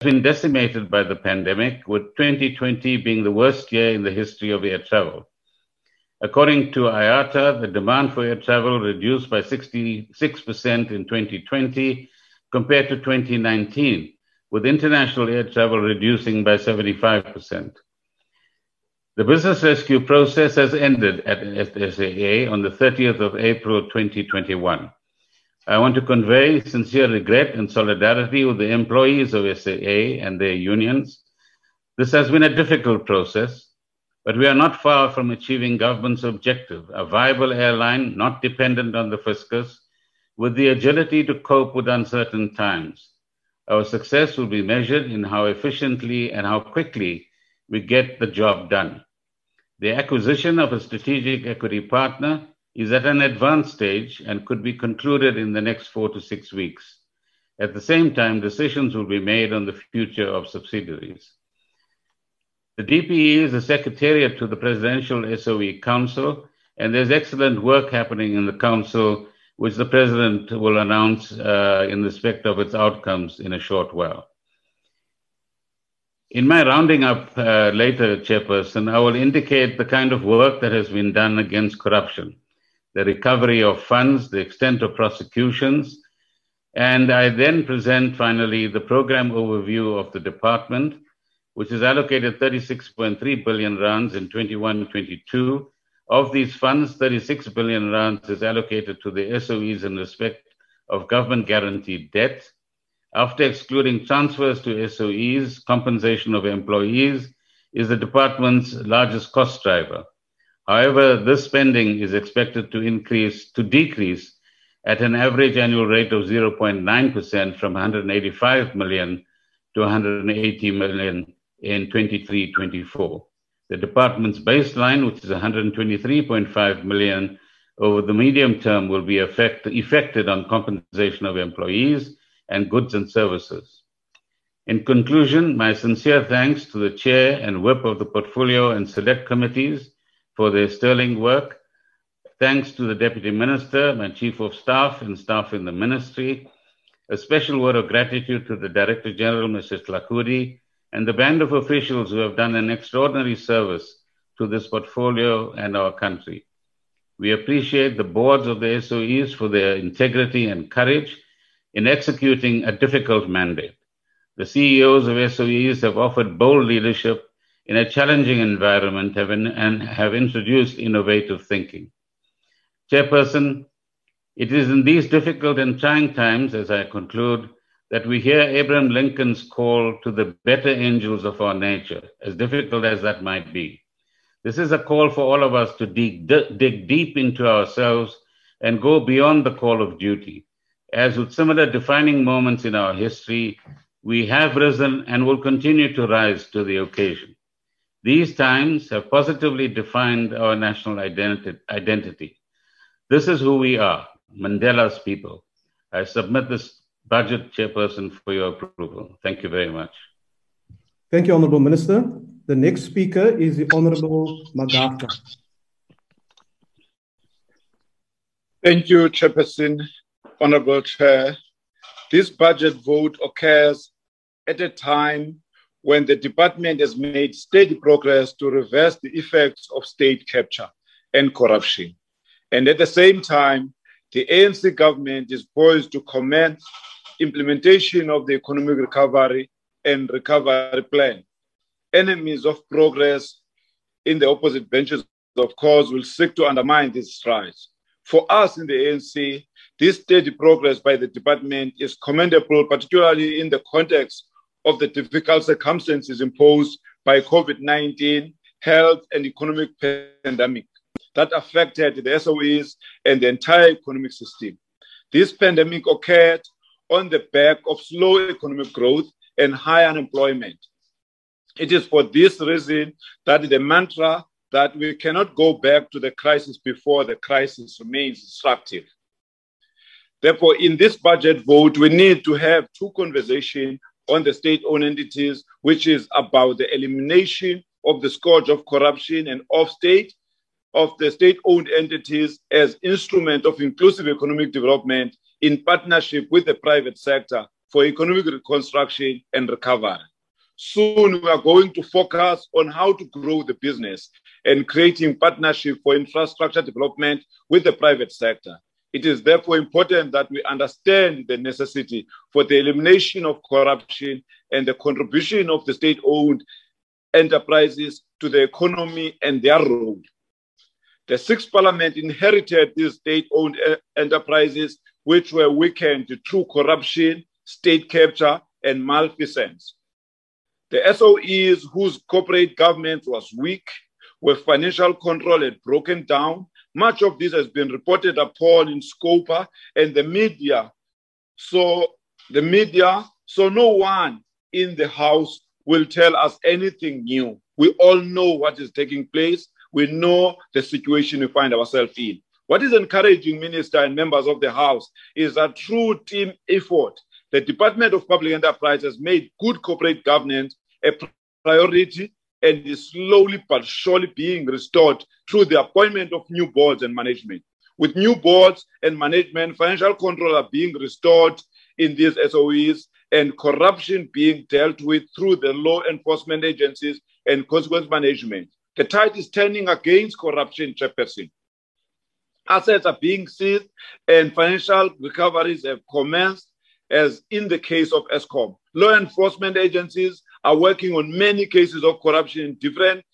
been decimated by the pandemic, with 2020 being the worst year in the history of air travel. According to IATA, the demand for air travel reduced by 66% in 2020 compared to 2019, with international air travel reducing by 75%. The business rescue process has ended at SAA on the 30th of April 2021. I want to convey sincere regret and solidarity with the employees of SAA and their unions. This has been a difficult process, but we are not far from achieving government's objective, a viable airline not dependent on the fiscus, with the agility to cope with uncertain times. Our success will be measured in how efficiently and how quickly we get the job done. The acquisition of a strategic equity partner is at an advanced stage and could be concluded in the next four to six weeks. At the same time, decisions will be made on the future of subsidiaries. The DPE is a secretariat to the Presidential SOE Council, and there's excellent work happening in the council, which the president will announce uh, in respect of its outcomes in a short while. In my rounding up uh, later, Chairperson, I will indicate the kind of work that has been done against corruption, the recovery of funds, the extent of prosecutions, and I then present finally the program overview of the department, which has allocated 36.3 billion rands in 21-22. Of these funds, 36 billion rands is allocated to the SOEs in respect of government guaranteed debt, after excluding transfers to SOEs, compensation of employees is the department's largest cost driver. However, this spending is expected to decrease at an average annual rate of 0.9% from 185 million to 180 million in 23-24. The department's baseline, which is 123.5 million over the medium term, will be affected on compensation of employees and goods and services. In conclusion, my sincere thanks to the chair and whip of the portfolio and select committees for their sterling work. Thanks to the deputy minister, my chief of staff and staff in the ministry. A special word of gratitude to the director general, Mr. Tlhakudi, and the band of officials who have done an extraordinary service to this portfolio and our country. We appreciate the boards of the SOEs for their integrity and courage in executing a difficult mandate. The CEOs of SOEs have offered bold leadership in a challenging environment have and have introduced innovative thinking. Chairperson, it is in these difficult and trying times, as I conclude, that we hear Abraham Lincoln's call to the better angels of our nature, as difficult as that might be. This is a call for all of us to dig, dig deep into ourselves and go beyond the call of duty as with similar defining moments in our history, we have risen and will continue to rise to the occasion. These times have positively defined our national identity. This is who we are, Mandela's people. I submit this budget, Chairperson, for your approval. Thank you very much. Thank you, Honorable Minister. The next speaker is the Honorable Magaka. Thank you, Chairperson. Honorable Chair, this budget vote occurs at a time when the department has made steady progress to reverse the effects of state capture and corruption. And at the same time, the ANC government is poised to commence implementation of the economic recovery and recovery plan. Enemies of progress in the opposite benches, of course, will seek to undermine these strides. For us in the ANC, this steady progress by the department is commendable, particularly in the context of the difficult circumstances imposed by COVID 19 health and economic pandemic that affected the SOEs and the entire economic system. This pandemic occurred on the back of slow economic growth and high unemployment. It is for this reason that the mantra that we cannot go back to the crisis before the crisis remains instructive. Therefore, in this budget vote, we need to have two conversations on the state owned entities, which is about the elimination of the scourge of corruption and of state of the state owned entities as instrument of inclusive economic development in partnership with the private sector for economic reconstruction and recovery. Soon, we are going to focus on how to grow the business and creating partnership for infrastructure development with the private sector. It is therefore important that we understand the necessity for the elimination of corruption and the contribution of the state owned enterprises to the economy and their role. The sixth parliament inherited these state owned enterprises, which were weakened through corruption, state capture, and malfeasance. The SOEs, whose corporate governance was weak, where financial control had broken down, much of this has been reported upon in Scopa and the media. So the media, so no one in the house will tell us anything new. We all know what is taking place. We know the situation we find ourselves in. What is encouraging, Minister and members of the House, is a true team effort, the Department of Public Enterprise has made good corporate governance a priority and is slowly but surely being restored through the appointment of new boards and management. With new boards and management, financial control are being restored in these SOEs and corruption being dealt with through the law enforcement agencies and consequence management. The tide is turning against corruption, Chairperson. Assets are being seized and financial recoveries have commenced, as in the case of Eskom. Law enforcement agencies are working on many cases of corruption in different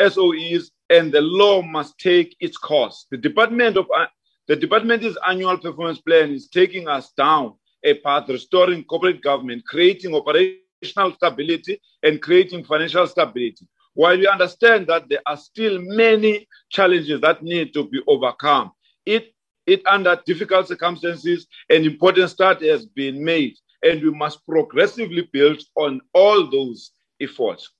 SOEs, and the law must take its course. The Department of uh, the department's annual performance plan is taking us down a path restoring corporate government, creating operational stability, and creating financial stability. While we understand that there are still many challenges that need to be overcome, it, it under difficult circumstances, an important start has been made and we must progressively build on all those efforts.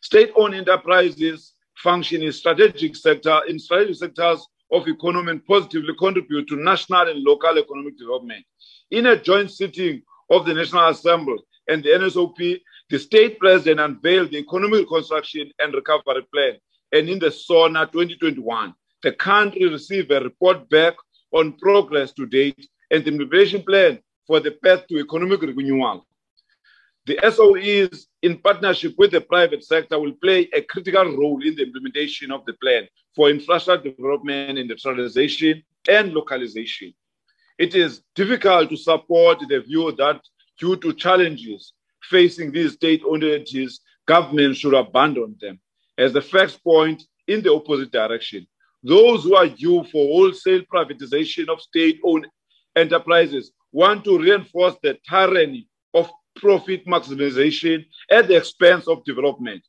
State-owned enterprises function in strategic sector in strategic sectors of economy and positively contribute to national and local economic development. In a joint sitting of the National Assembly and the NCOP, the state president unveiled the economic reconstruction and recovery plan. And in the SONA 2021, the country received a report back on progress to date and the implementation plan for the path to economic renewal. The SOEs, in partnership with the private sector, will play a critical role in the implementation of the plan for infrastructure development, industrialization, and localization. It is difficult to support the view that due to challenges facing these state-owned entities, government should abandon them, as the facts point in the opposite direction. Those who are due for wholesale privatization of state-owned enterprises want to reinforce the tyranny of profit maximization at the expense of development.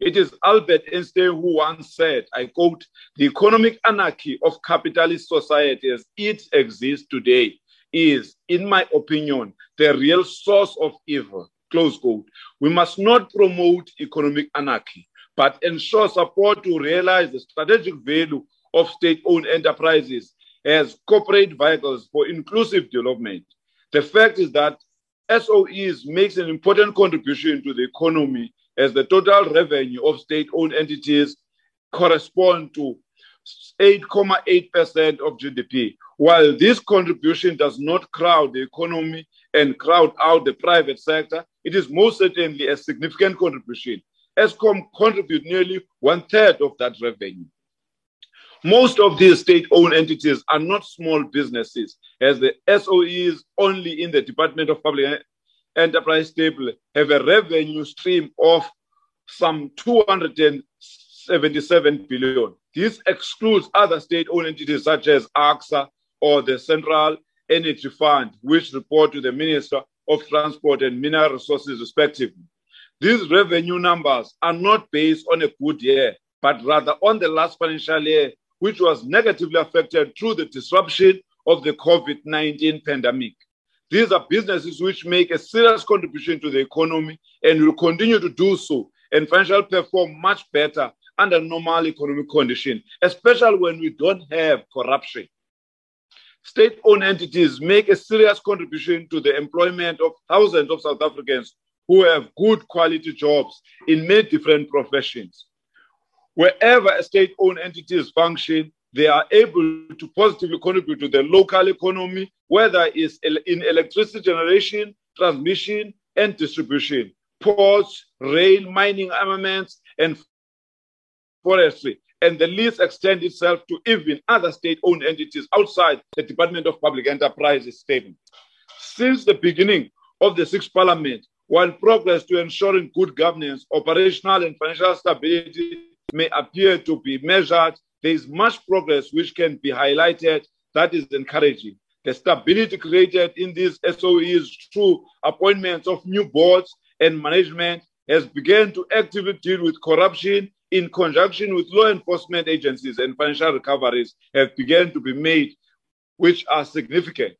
It is Albert Einstein who once said, I quote, the economic anarchy of capitalist society as it exists today is, in my opinion, the real source of evil. Close quote. We must not promote economic anarchy, but ensure support to realize the strategic value of state owned enterprises as corporate vehicles for inclusive development. The fact is that SOEs makes an important contribution to the economy as the total revenue of state-owned entities correspond to 8.8% of GDP. While this contribution does not crowd the economy and crowd out the private sector, it is most certainly a significant contribution. Eskom contribute nearly one third of that revenue. Most of these state owned entities are not small businesses, as the SOEs only in the Department of Public Enterprise table have a revenue stream of some 277 billion. This excludes other state owned entities such as ACSA or the Central Energy Fund, which report to the Minister of Transport and Mineral Resources, respectively. These revenue numbers are not based on a good year, but rather on the last financial year which was negatively affected through the disruption of the COVID 19 pandemic. These are businesses which make a serious contribution to the economy and will continue to do so and financially perform much better under normal economic conditions, especially when we don't have corruption. State owned entities make a serious contribution to the employment of thousands of South Africans who have good quality jobs in many different professions. Wherever state owned entities function, they are able to positively contribute to the local economy, whether it's in electricity generation, transmission and distribution, ports, rail, mining, armaments, and forestry. And the list extends itself to even other state owned entities outside the Department of Public Enterprises statement. Since the beginning of the sixth parliament, while progress to ensuring good governance, operational, and financial stability may appear to be measured, there is much progress which can be highlighted that is encouraging. The stability created in these SOEs through appointments of new boards and management has begun to actively deal with corruption in conjunction with law enforcement agencies and financial recoveries have begun to be made, which are significant.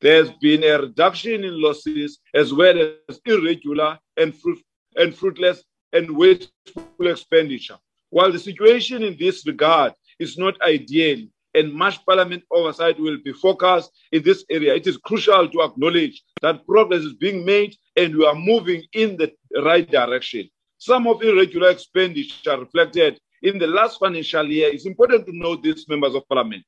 There's been a reduction in losses as well as irregular and, fruit, and fruitless and wasteful expenditure. While the situation in this regard is not ideal, and much parliament oversight will be focused in this area. It is crucial to acknowledge that progress is being made and we are moving in the right direction. Some of irregular expenditure reflected in the last financial year. It's important to note this, members of parliament,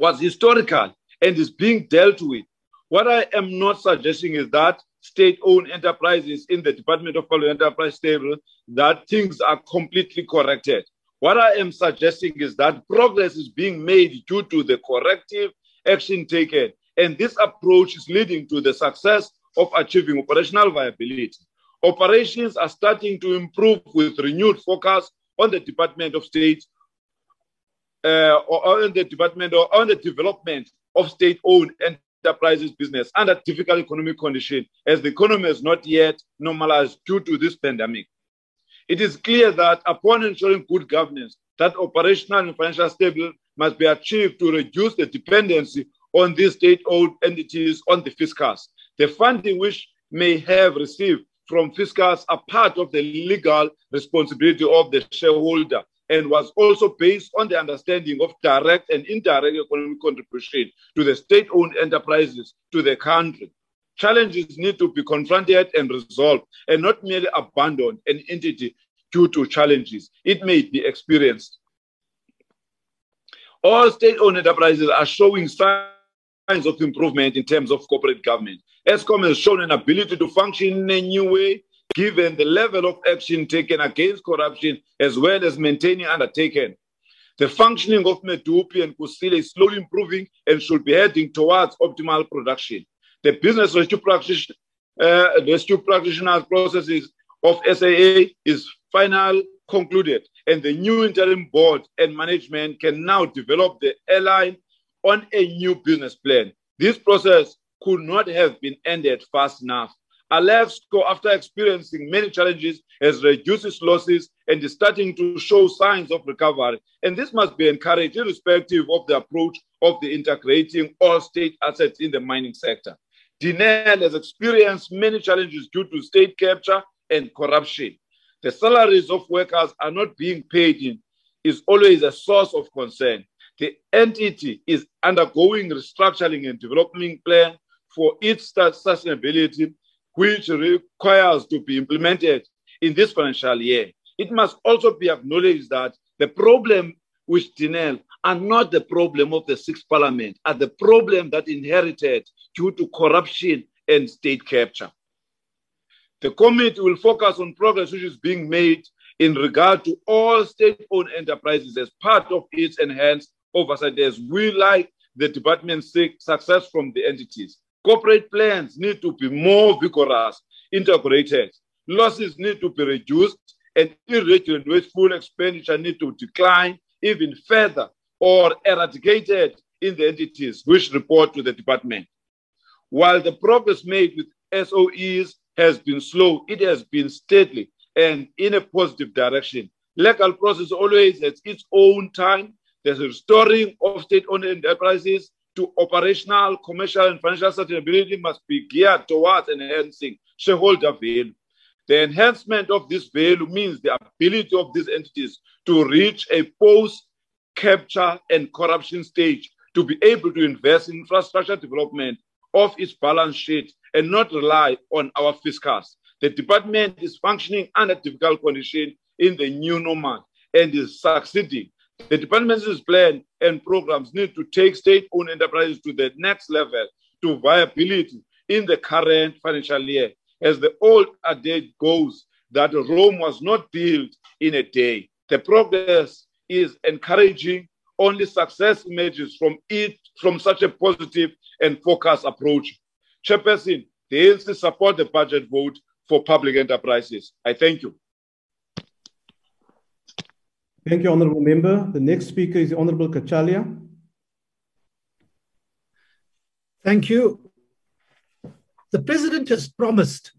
was historical and is being dealt with. What I am not suggesting is that state-owned enterprises in the Department of Public Enterprise table that things are completely corrected. What I am suggesting is that progress is being made due to the corrective action taken. And this approach is leading to the success of achieving operational viability. Operations are starting to improve with renewed focus on the Department of State uh, or on the department or on the development of state-owned enterprises business under difficult economic conditions as the economy has not yet normalized due to this pandemic. It is clear that upon ensuring good governance, that operational and financial stability must be achieved to reduce the dependency on these state-owned entities on the fiscus. The funding which may have received from fiscus are part of the legal responsibility of the shareholder and was also based on the understanding of direct and indirect economic contribution to the state-owned enterprises to the country. Challenges need to be confronted and resolved and not merely abandon an entity due to challenges it may be experienced. All state-owned enterprises are showing signs of improvement in terms of corporate government. Eskom has shown an ability to function in a new way given the level of action taken against corruption as well as maintaining undertaken. The functioning of Medupi and Kusile is slowly improving and should be heading towards optimal production the business rescue, practitioner, uh, rescue practitioners processes of SAA is final concluded, and the new interim board and management can now develop the airline on a new business plan. This process could not have been ended fast enough. Alexkor, after experiencing many challenges, has reduced its losses and is starting to show signs of recovery. And this must be encouraged, irrespective of the approach of the integrating all state assets in the mining sector. Denel has experienced many challenges due to state capture and corruption. The salaries of workers are not being paid in is always a source of concern. The entity is undergoing restructuring and development plan for its sustainability, which requires to be implemented in this financial year. It must also be acknowledged that the problem with Denel are not the problem of the sixth parliament, are the problem that inherited due to corruption and state capture. The committee will focus on progress which is being made in regard to all state-owned enterprises as part of its enhanced oversight as we like the department seek success from the entities. Corporate plans need to be more vigorous, integrated. Losses need to be reduced and irregular and wasteful expenditure need to decline even further or eradicated in the entities which report to the department. While the progress made with SOEs has been slow, it has been steadily and in a positive direction. Legal process always has its own time. There's a restoring of state-owned enterprises to operational, commercial, and financial sustainability must be geared towards enhancing shareholder value. The enhancement of this value means the ability of these entities to reach a post capture and corruption stage to be able to invest in infrastructure development of its balance sheet and not rely on our fiscus. The department is functioning under difficult conditions in the new normal and is succeeding. The department's plan and programs need to take state-owned enterprises to the next level to viability in the current financial year. As the old adage goes, that Rome was not built in a day. The progress is encouraging. Only success emerges from it, from such a positive and focused approach. Chairperson, the ANC support the budget vote for public enterprises. I thank you. Thank you, Honourable Member. The next speaker is Honourable Kachalia. Thank you. The President has promised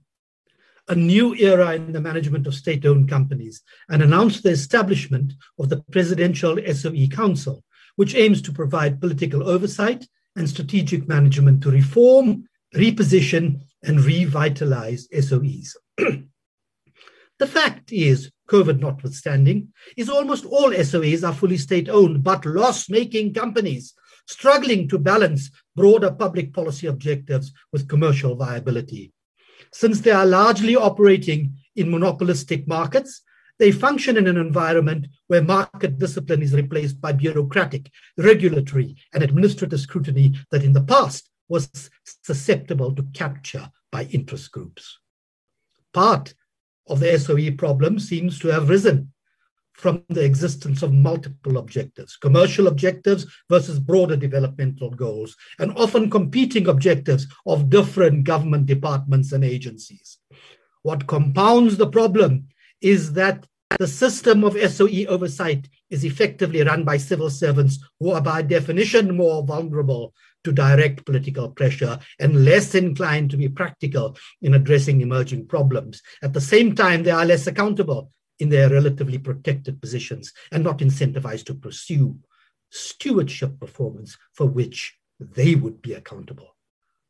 a new era in the management of state owned companies and announced the establishment of the Presidential SOE Council, which aims to provide political oversight and strategic management to reform, reposition, and revitalize SOEs. the fact is, COVID notwithstanding, is almost all SOEs are fully state owned but loss making companies struggling to balance broader public policy objectives with commercial viability. Since they are largely operating in monopolistic markets, they function in an environment where market discipline is replaced by bureaucratic, regulatory, and administrative scrutiny that in the past was susceptible to capture by interest groups. Part of the SOE problem seems to have risen from the existence of multiple objectives, commercial objectives versus broader developmental goals, and often competing objectives of different government departments and agencies. What compounds the problem is that the system of SOE oversight is effectively run by civil servants who are by definition more vulnerable to direct political pressure and less inclined to be practical in addressing emerging problems. At the same time, they are less accountable in their relatively protected positions and not incentivized to pursue stewardship performance for which they would be accountable.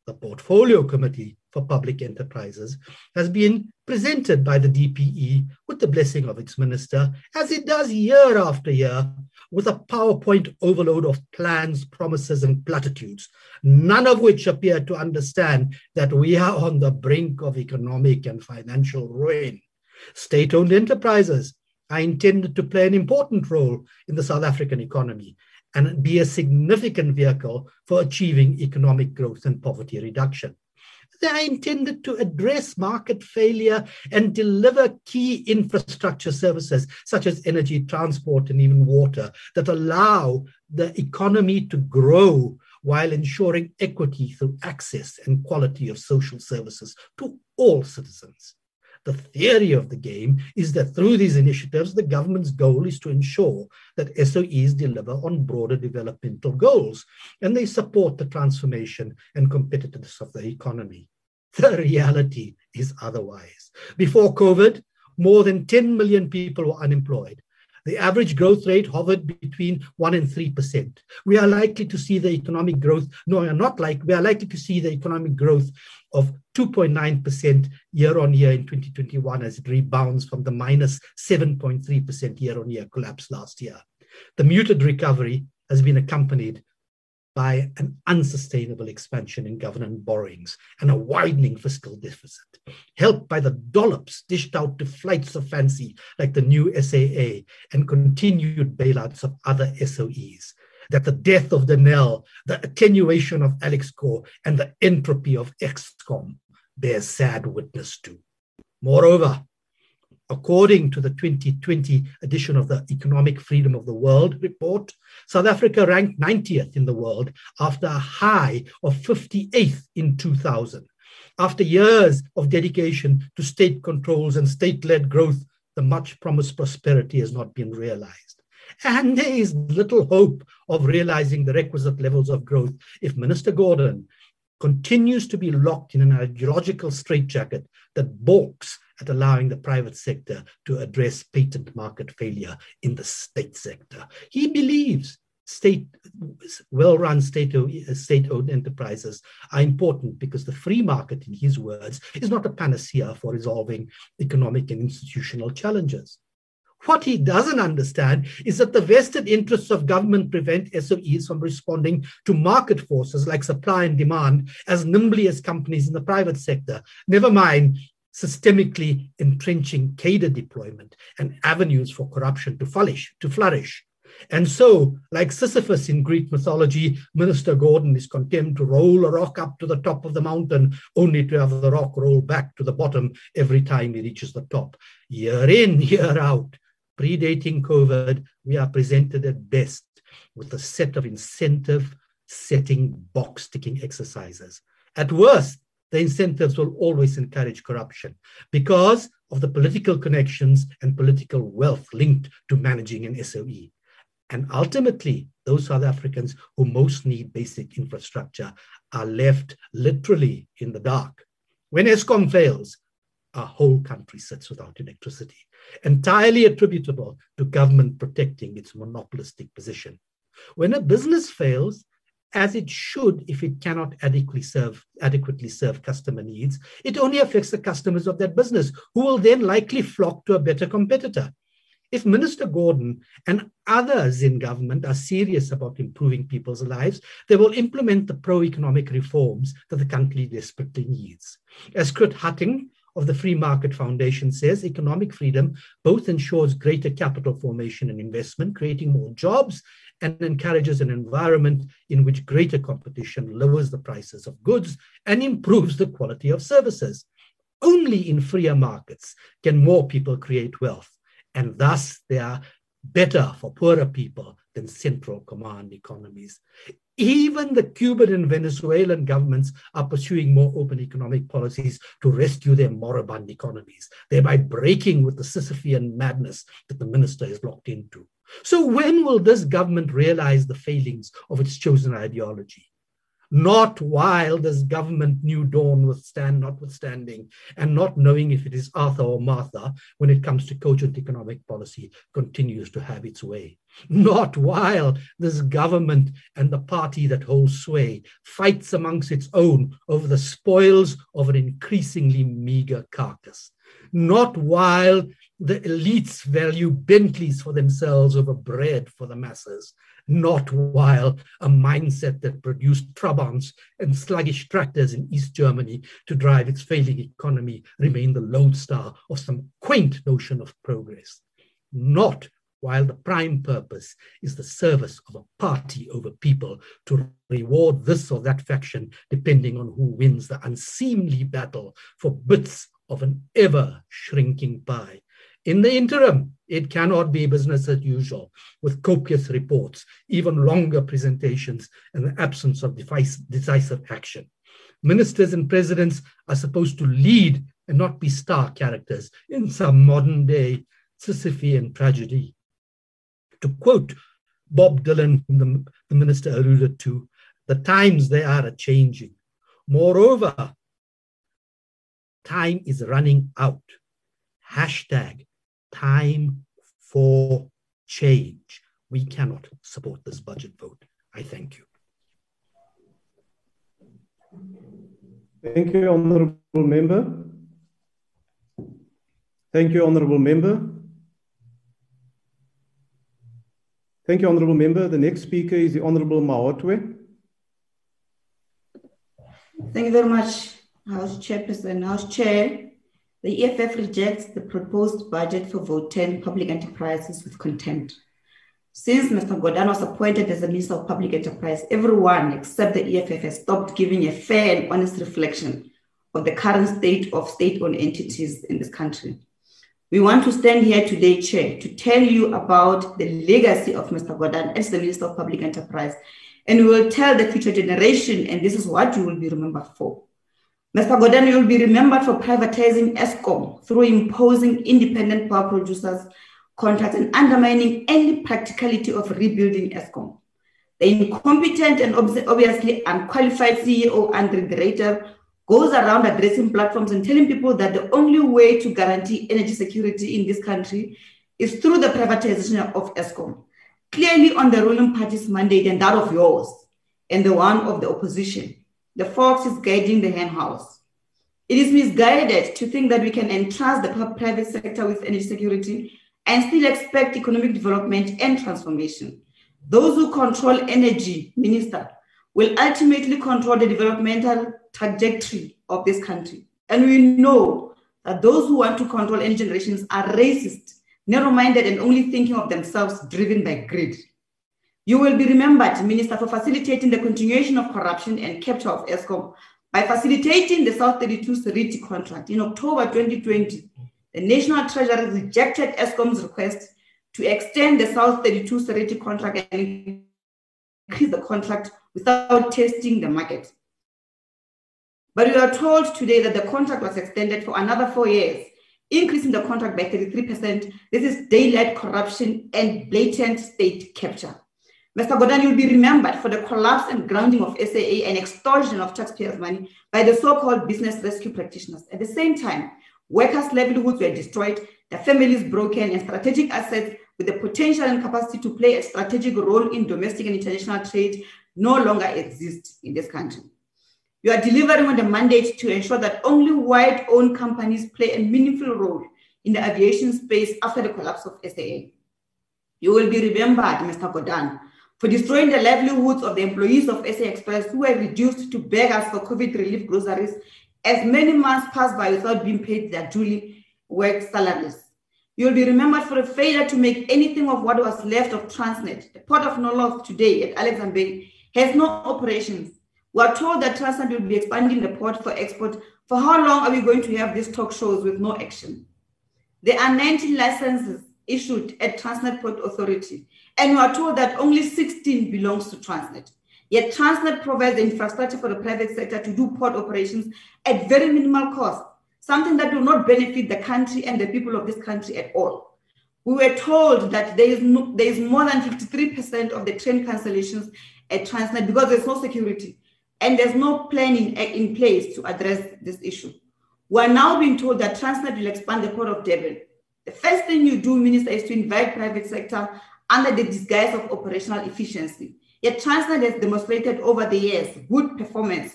The Portfolio Committee for Public Enterprises has been presented by the DPE with the blessing of its minister, as it does year after year, with a PowerPoint overload of plans, promises, and platitudes, none of which appear to understand that we are on the brink of economic and financial ruin. State owned enterprises are intended to play an important role in the South African economy and be a significant vehicle for achieving economic growth and poverty reduction. They are intended to address market failure and deliver key infrastructure services such as energy, transport, and even water that allow the economy to grow while ensuring equity through access and quality of social services to all citizens. The theory of the game is that through these initiatives, the government's goal is to ensure that SOEs deliver on broader developmental goals and they support the transformation and competitiveness of the economy. The reality is otherwise. Before COVID, more than 10 million people were unemployed. The average growth rate hovered between 1 and 3%. We are likely to see the economic growth, no, we are not like, we are likely to see the economic growth of 2.9% year on year in 2021 as it rebounds from the minus 7.3% year on year collapse last year. The muted recovery has been accompanied by an unsustainable expansion in government borrowings and a widening fiscal deficit, helped by the dollops dished out to flights of fancy like the new SAA and continued bailouts of other SOEs. That the death of Denel, the attenuation of Alexkor, and the entropy of Eskom bear sad witness to. Moreover, According to the 2020 edition of the Economic Freedom of the World report, South Africa ranked 90th in the world after a high of 58th in 2000. After years of dedication to state controls and state led growth, the much promised prosperity has not been realized. And there is little hope of realizing the requisite levels of growth if Minister Gordhan continues to be locked in an ideological straitjacket that balks at allowing the private sector to address patent market failure in the state sector. He believes state well-run state-owned, uh, state-owned enterprises are important because the free market, in his words, is not a panacea for resolving economic and institutional challenges. What he doesn't understand is that the vested interests of government prevent SOEs from responding to market forces like supply and demand as nimbly as companies in the private sector. Never mind systemically entrenching cadre deployment and avenues for corruption to flourish, to flourish. And so, like Sisyphus in Greek mythology, Minister Gordhan is condemned to roll a rock up to the top of the mountain, only to have the rock roll back to the bottom every time he reaches the top. Year in, year out, predating COVID, we are presented at best with a set of incentive setting box ticking exercises. At worst, the incentives will always encourage corruption because of the political connections and political wealth linked to managing an SOE. And ultimately, those South Africans who most need basic infrastructure are left literally in the dark. When Eskom fails, our whole country sits without electricity, entirely attributable to government protecting its monopolistic position. When a business fails, as it should if it cannot adequately serve, adequately serve customer needs, it only affects the customers of that business, who will then likely flock to a better competitor. If Minister Gordhan and others in government are serious about improving people's lives, they will implement the pro economic reforms that the country desperately needs. As Kurt Hattingh of the Free Market Foundation says, economic freedom both ensures greater capital formation and investment, creating more jobs, and encourages an environment in which greater competition lowers the prices of goods and improves the quality of services. Only in freer markets can more people create wealth and thus they are better for poorer people than central command economies. Even the Cuban and Venezuelan governments are pursuing more open economic policies to rescue their moribund economies, thereby breaking with the Sisyphean madness that the minister is locked into. So, when will this government realize the failings of its chosen ideology? not while this government new dawn withstand notwithstanding, and not knowing if it is Arthur or Martha when it comes to cogent economic policy continues to have its way. Not while this government and the party that holds sway fights amongst its own over the spoils of an increasingly meager carcass. Not while the elites value Bentleys for themselves over bread for the masses not while a mindset that produced Trabants and sluggish tractors in East Germany to drive its failing economy remain the lodestar of some quaint notion of progress. Not while the prime purpose is the service of a party over people to reward this or that faction depending on who wins the unseemly battle for bits of an ever shrinking pie. In the interim, it cannot be business as usual with copious reports, even longer presentations, and the absence of decisive action. Ministers and presidents are supposed to lead and not be star characters in some modern day Sisyphean tragedy. To quote Bob Dylan, whom the, minister alluded to, the times they are a changing. Moreover, time is running out. Hashtag time for change. We cannot support this budget vote. I thank you. Thank you, Honourable Member. Thank you, Honourable Member. Thank you, Honourable Member. The next speaker is the Honourable Maotwe. Thank you very much, House Chairperson, House Chair. The EFF rejects the proposed budget for vote 10 public enterprises with contempt. Since Mr. Gordhan was appointed as the Minister of Public Enterprise, everyone except the EFF has stopped giving a fair and honest reflection of the current state of state owned entities in this country. We want to stand here today, Chair, to tell you about the legacy of Mr. Gordhan as the Minister of Public Enterprise. And we will tell the future generation, and this is what you will be remembered for. Mr. Gordhan will be remembered for privatizing Eskom through imposing independent power producers contracts and undermining any practicality of rebuilding Eskom. The incompetent and obviously unqualified CEO, Andre de Ruyter, goes around addressing platforms and telling people that the only way to guarantee energy security in this country is through the privatization of Eskom, clearly on the ruling party's mandate and that of yours and the one of the opposition. The fox is guiding the hen house. It is misguided to think that we can entrust the private sector with energy security and still expect economic development and transformation. Those who control energy, Minister, will ultimately control the developmental trajectory of this country. And we know that those who want to control energy generations are racist, narrow minded, and only thinking of themselves, driven by greed. You will be remembered, Minister, for facilitating the continuation of corruption and capture of Eskom by facilitating the South 32 Seriti contract. In October 2020, the National Treasury rejected Eskom's request to extend the South 32 Seriti contract and increase the contract without testing the market. But we are told today that the contract was extended for another four years, increasing the contract by 33%. This is daylight corruption and blatant state capture. Mr. Gordhan, you'll be remembered for the collapse and grounding of SAA and extortion of taxpayers' money by the so-called business rescue practitioners. At the same time, workers' livelihoods were destroyed, their families broken, and strategic assets with the potential and capacity to play a strategic role in domestic and international trade no longer exist in this country. You are delivering on the mandate to ensure that only white owned companies play a meaningful role in the aviation space after the collapse of SAA. You will be remembered, Mr. Gordhan, for destroying the livelihoods of the employees of SA Express who were reduced to beggars for COVID relief groceries as many months passed by without being paid their duly worked salaries. You'll be remembered for a failure to make anything of what was left of Transnet. The port of Nolloth today at Alexander Bay has no operations we are told that Transnet will be expanding the port for export. For how long are we going to have these talk shows with no action? There are 19 licenses issued at Transnet Port Authority, and we are told that only 16 belongs to Transnet. Yet Transnet provides the infrastructure for the private sector to do port operations at very minimal cost, something that will not benefit the country and the people of this country at all. We were told that there is, no, there is more than 53% of the train cancellations at Transnet because there's no security and there's no planning in place to address this issue. We're now being told that Transnet will expand the port of Durban. The first thing you do, Minister, is to invite private sector under the disguise of operational efficiency. Yet Transnet has demonstrated over the years good performance.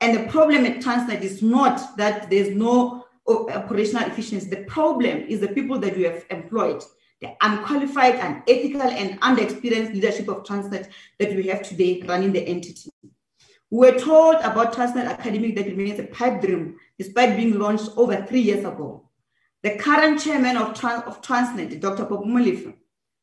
And the problem at Transnet is not that there's no operational efficiency. The problem is the people that you have employed, the unqualified, unethical, and unexperienced leadership of Transnet that we have today running the entity. We were told about Transnet Academic that remains a pipe dream despite being launched over three years ago. The current chairman of, Trans- of Transnet, Dr. Popo Molefe,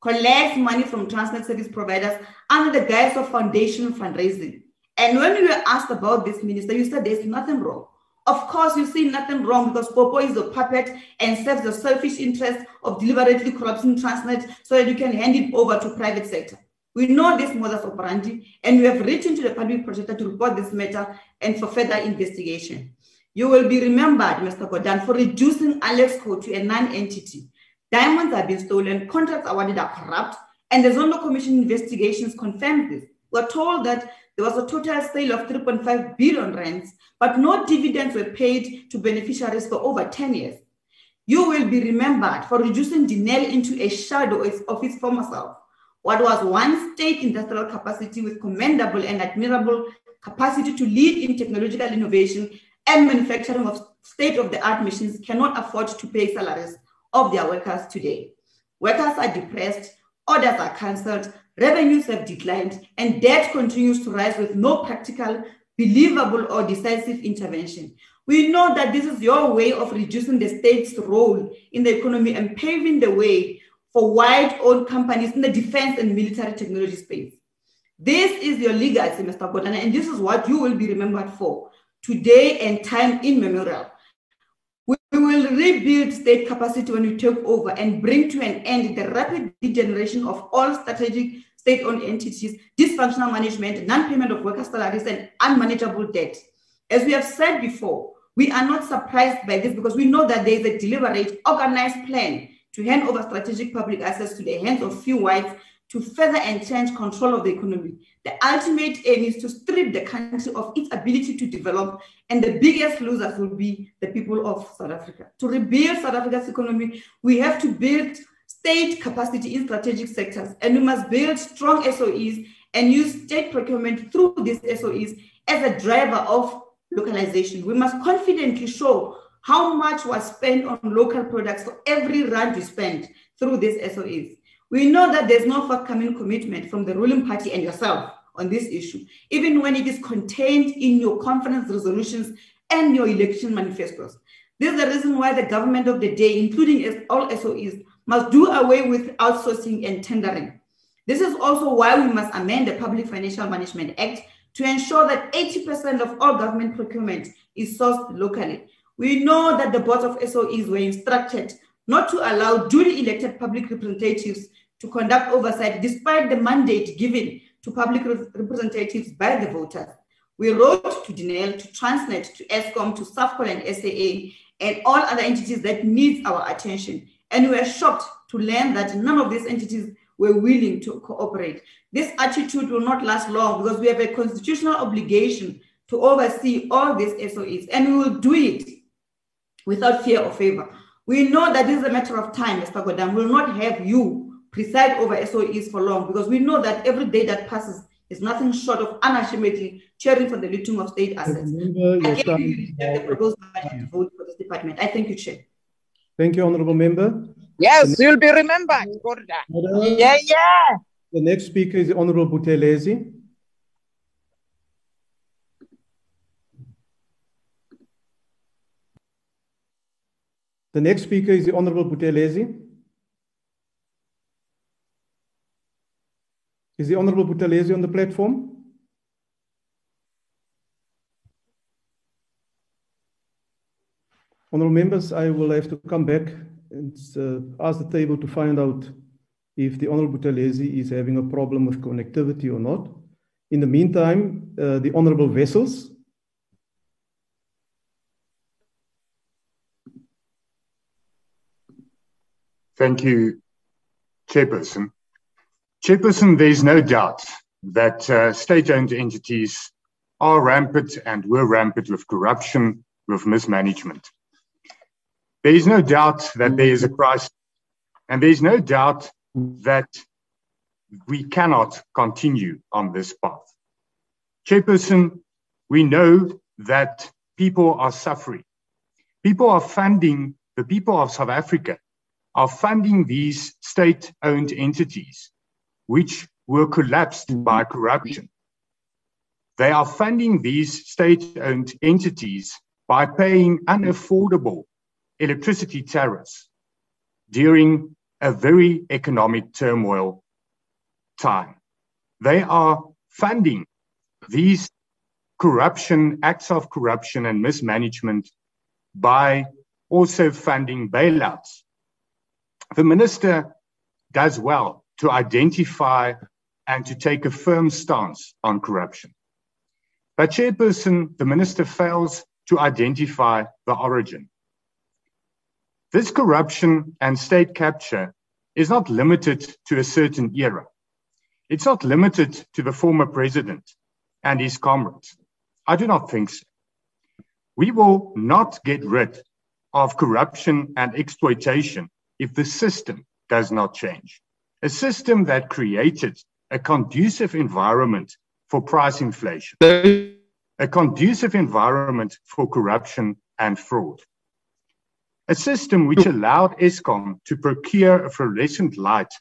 collects money from Transnet service providers under the guise of foundation fundraising. And when we were asked about this, Minister, you said there's nothing wrong. Of course, you see nothing wrong because Popo is a puppet and serves the selfish interest of deliberately corrupting Transnet so that you can hand it over to private sector. We know this modus operandi, and we have written to the public protector to report this matter and for further investigation. You will be remembered, Mr. Gordhan, for reducing Alexkor to a non-entity. Diamonds have been stolen, contracts awarded are corrupt, and the Zondo Commission investigations confirmed this. We're told that there was a total sale of 3.5 billion rands, but no dividends were paid to beneficiaries for over 10 years. You will be remembered for reducing Denel into a shadow of its former self what was one state industrial capacity with commendable and admirable capacity to lead in technological innovation and manufacturing of state-of-the-art machines cannot afford to pay salaries of their workers today. Workers are depressed, orders are cancelled, revenues have declined, and debt continues to rise with no practical, believable, or decisive intervention. We know that this is your way of reducing the state's role in the economy and paving the way for white-owned companies in the defense and military technology space. This is your legacy, Mr. Godana, and this is what you will be remembered for today and time immemorial. We will rebuild state capacity when we take over and bring to an end the rapid degeneration of all strategic state-owned entities, dysfunctional management, non-payment of worker salaries, and unmanageable debt. As we have said before, we are not surprised by this because we know that there is a deliberate, organized plan to hand over strategic public assets to the hands of few whites to further entrench control of the economy. The ultimate aim is to strip the country of its ability to develop, and the biggest losers will be the people of South Africa. To rebuild South Africa's economy, we have to build state capacity in strategic sectors, and we must build strong SOEs and use state procurement through these SOEs as a driver of localization. We must confidently show how much was spent on local products for every rand we spent through these SOEs. We know that there's no forthcoming commitment from the ruling party and yourself on this issue, even when it is contained in your conference resolutions and your election manifestos. This is the reason why the government of the day, including all SOEs, must do away with outsourcing and tendering. This is also why we must amend the Public Financial Management Act to ensure that 80% of all government procurement is sourced locally. We know that the boards of SOEs were instructed not to allow duly elected public representatives to conduct oversight despite the mandate given to public representatives by the voters. We wrote to DENEL, to Transnet, to Eskom, to SAFCOL and SAA, and all other entities that need our attention. And we are shocked to learn that none of these entities were willing to cooperate. This attitude will not last long because we have a constitutional obligation to oversee all these SOEs, and we will do it without fear or favor. We know that this is a matter of time, Mr. Gordhan. We will not have you preside over SOEs for long because we know that every day that passes is nothing short of unashamedly cheering for the looting of state assets. I give you the proposed budget to vote for this department. I thank you, Chair. Thank you, Honorable Member. Yes, you'll be remembered. Yeah, yeah. The next speaker is the Honorable Buthelezi. The next speaker is the Honorable Buthelezi. Is the Honorable Buthelezi on the platform? Honorable members, I will have to come back and uh, ask the table to find out if the Honorable Buthelezi is having a problem with connectivity or not. In the meantime, uh, the Honorable Wessels. Thank you, Chairperson. Chairperson, there's no doubt that uh, state-owned entities are rampant and were rampant with corruption, with mismanagement. There is no doubt that there is a crisis, and there is no doubt that we cannot continue on this path. Chairperson, we know that people are suffering. People are funding, the people of South Africa are funding these state owned entities which were collapsed by corruption. They are funding these state owned entities by paying unaffordable electricity tariffs during a very economic turmoil time. They are funding these corruption, acts of corruption and mismanagement by also funding bailouts. The minister does well to identify and to take a firm stance on corruption. But chairperson, the minister fails to identify the origin. This corruption and state capture is not limited to a certain era. It's not limited to the former president and his comrades. I do not think so. We will not get rid of corruption and exploitation if the system does not change a system that created a conducive environment for price inflation, a conducive environment for corruption and fraud, a system which allowed Eskom to procure a fluorescent light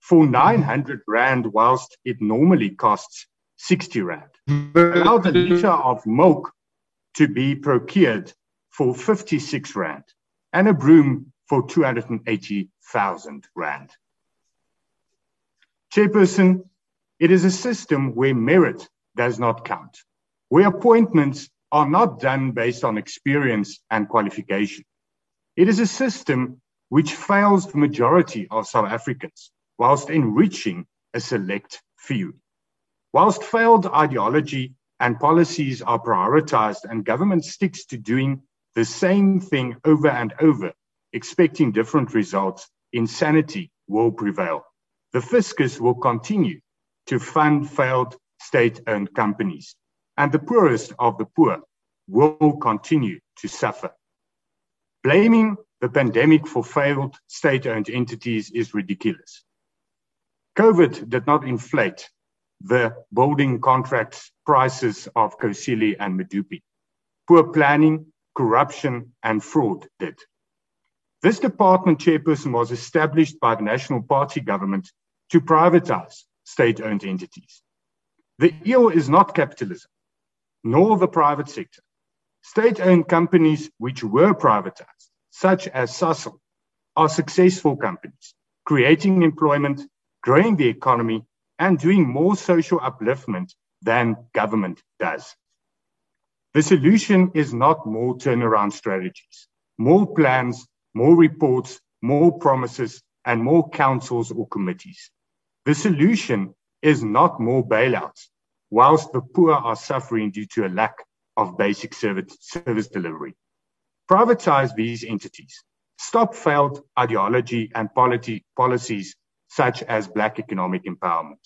for 900 Rand whilst it normally costs 60 Rand, allowed a litre of milk to be procured for 56 Rand and a broom for 280,000 Rand. Chairperson, it is a system where merit does not count, where appointments are not done based on experience and qualification. It is a system which fails the majority of South Africans whilst enriching a select few. Whilst failed ideology and policies are prioritized and government sticks to doing the same thing over and over, expecting different results, insanity will prevail the fiscus will continue to fund failed state owned companies, and the poorest of the poor will continue to suffer. Blaming the pandemic for failed state owned entities is ridiculous. COVID did not inflate the building contract prices of Kusile and Medupi. Poor planning, corruption, and fraud did. This department chairperson was established by the National Party government to privatize state owned entities. The eel is not capitalism, nor the private sector. State owned companies which were privatized, such as Sasol, are successful companies, creating employment, growing the economy, and doing more social upliftment than government does. The solution is not more turnaround strategies, more plans, more reports, more promises, and more councils or committees. The solution is not more bailouts, whilst the poor are suffering due to a lack of basic service, service delivery. Privatize these entities. Stop failed ideology and policies such as black economic empowerment.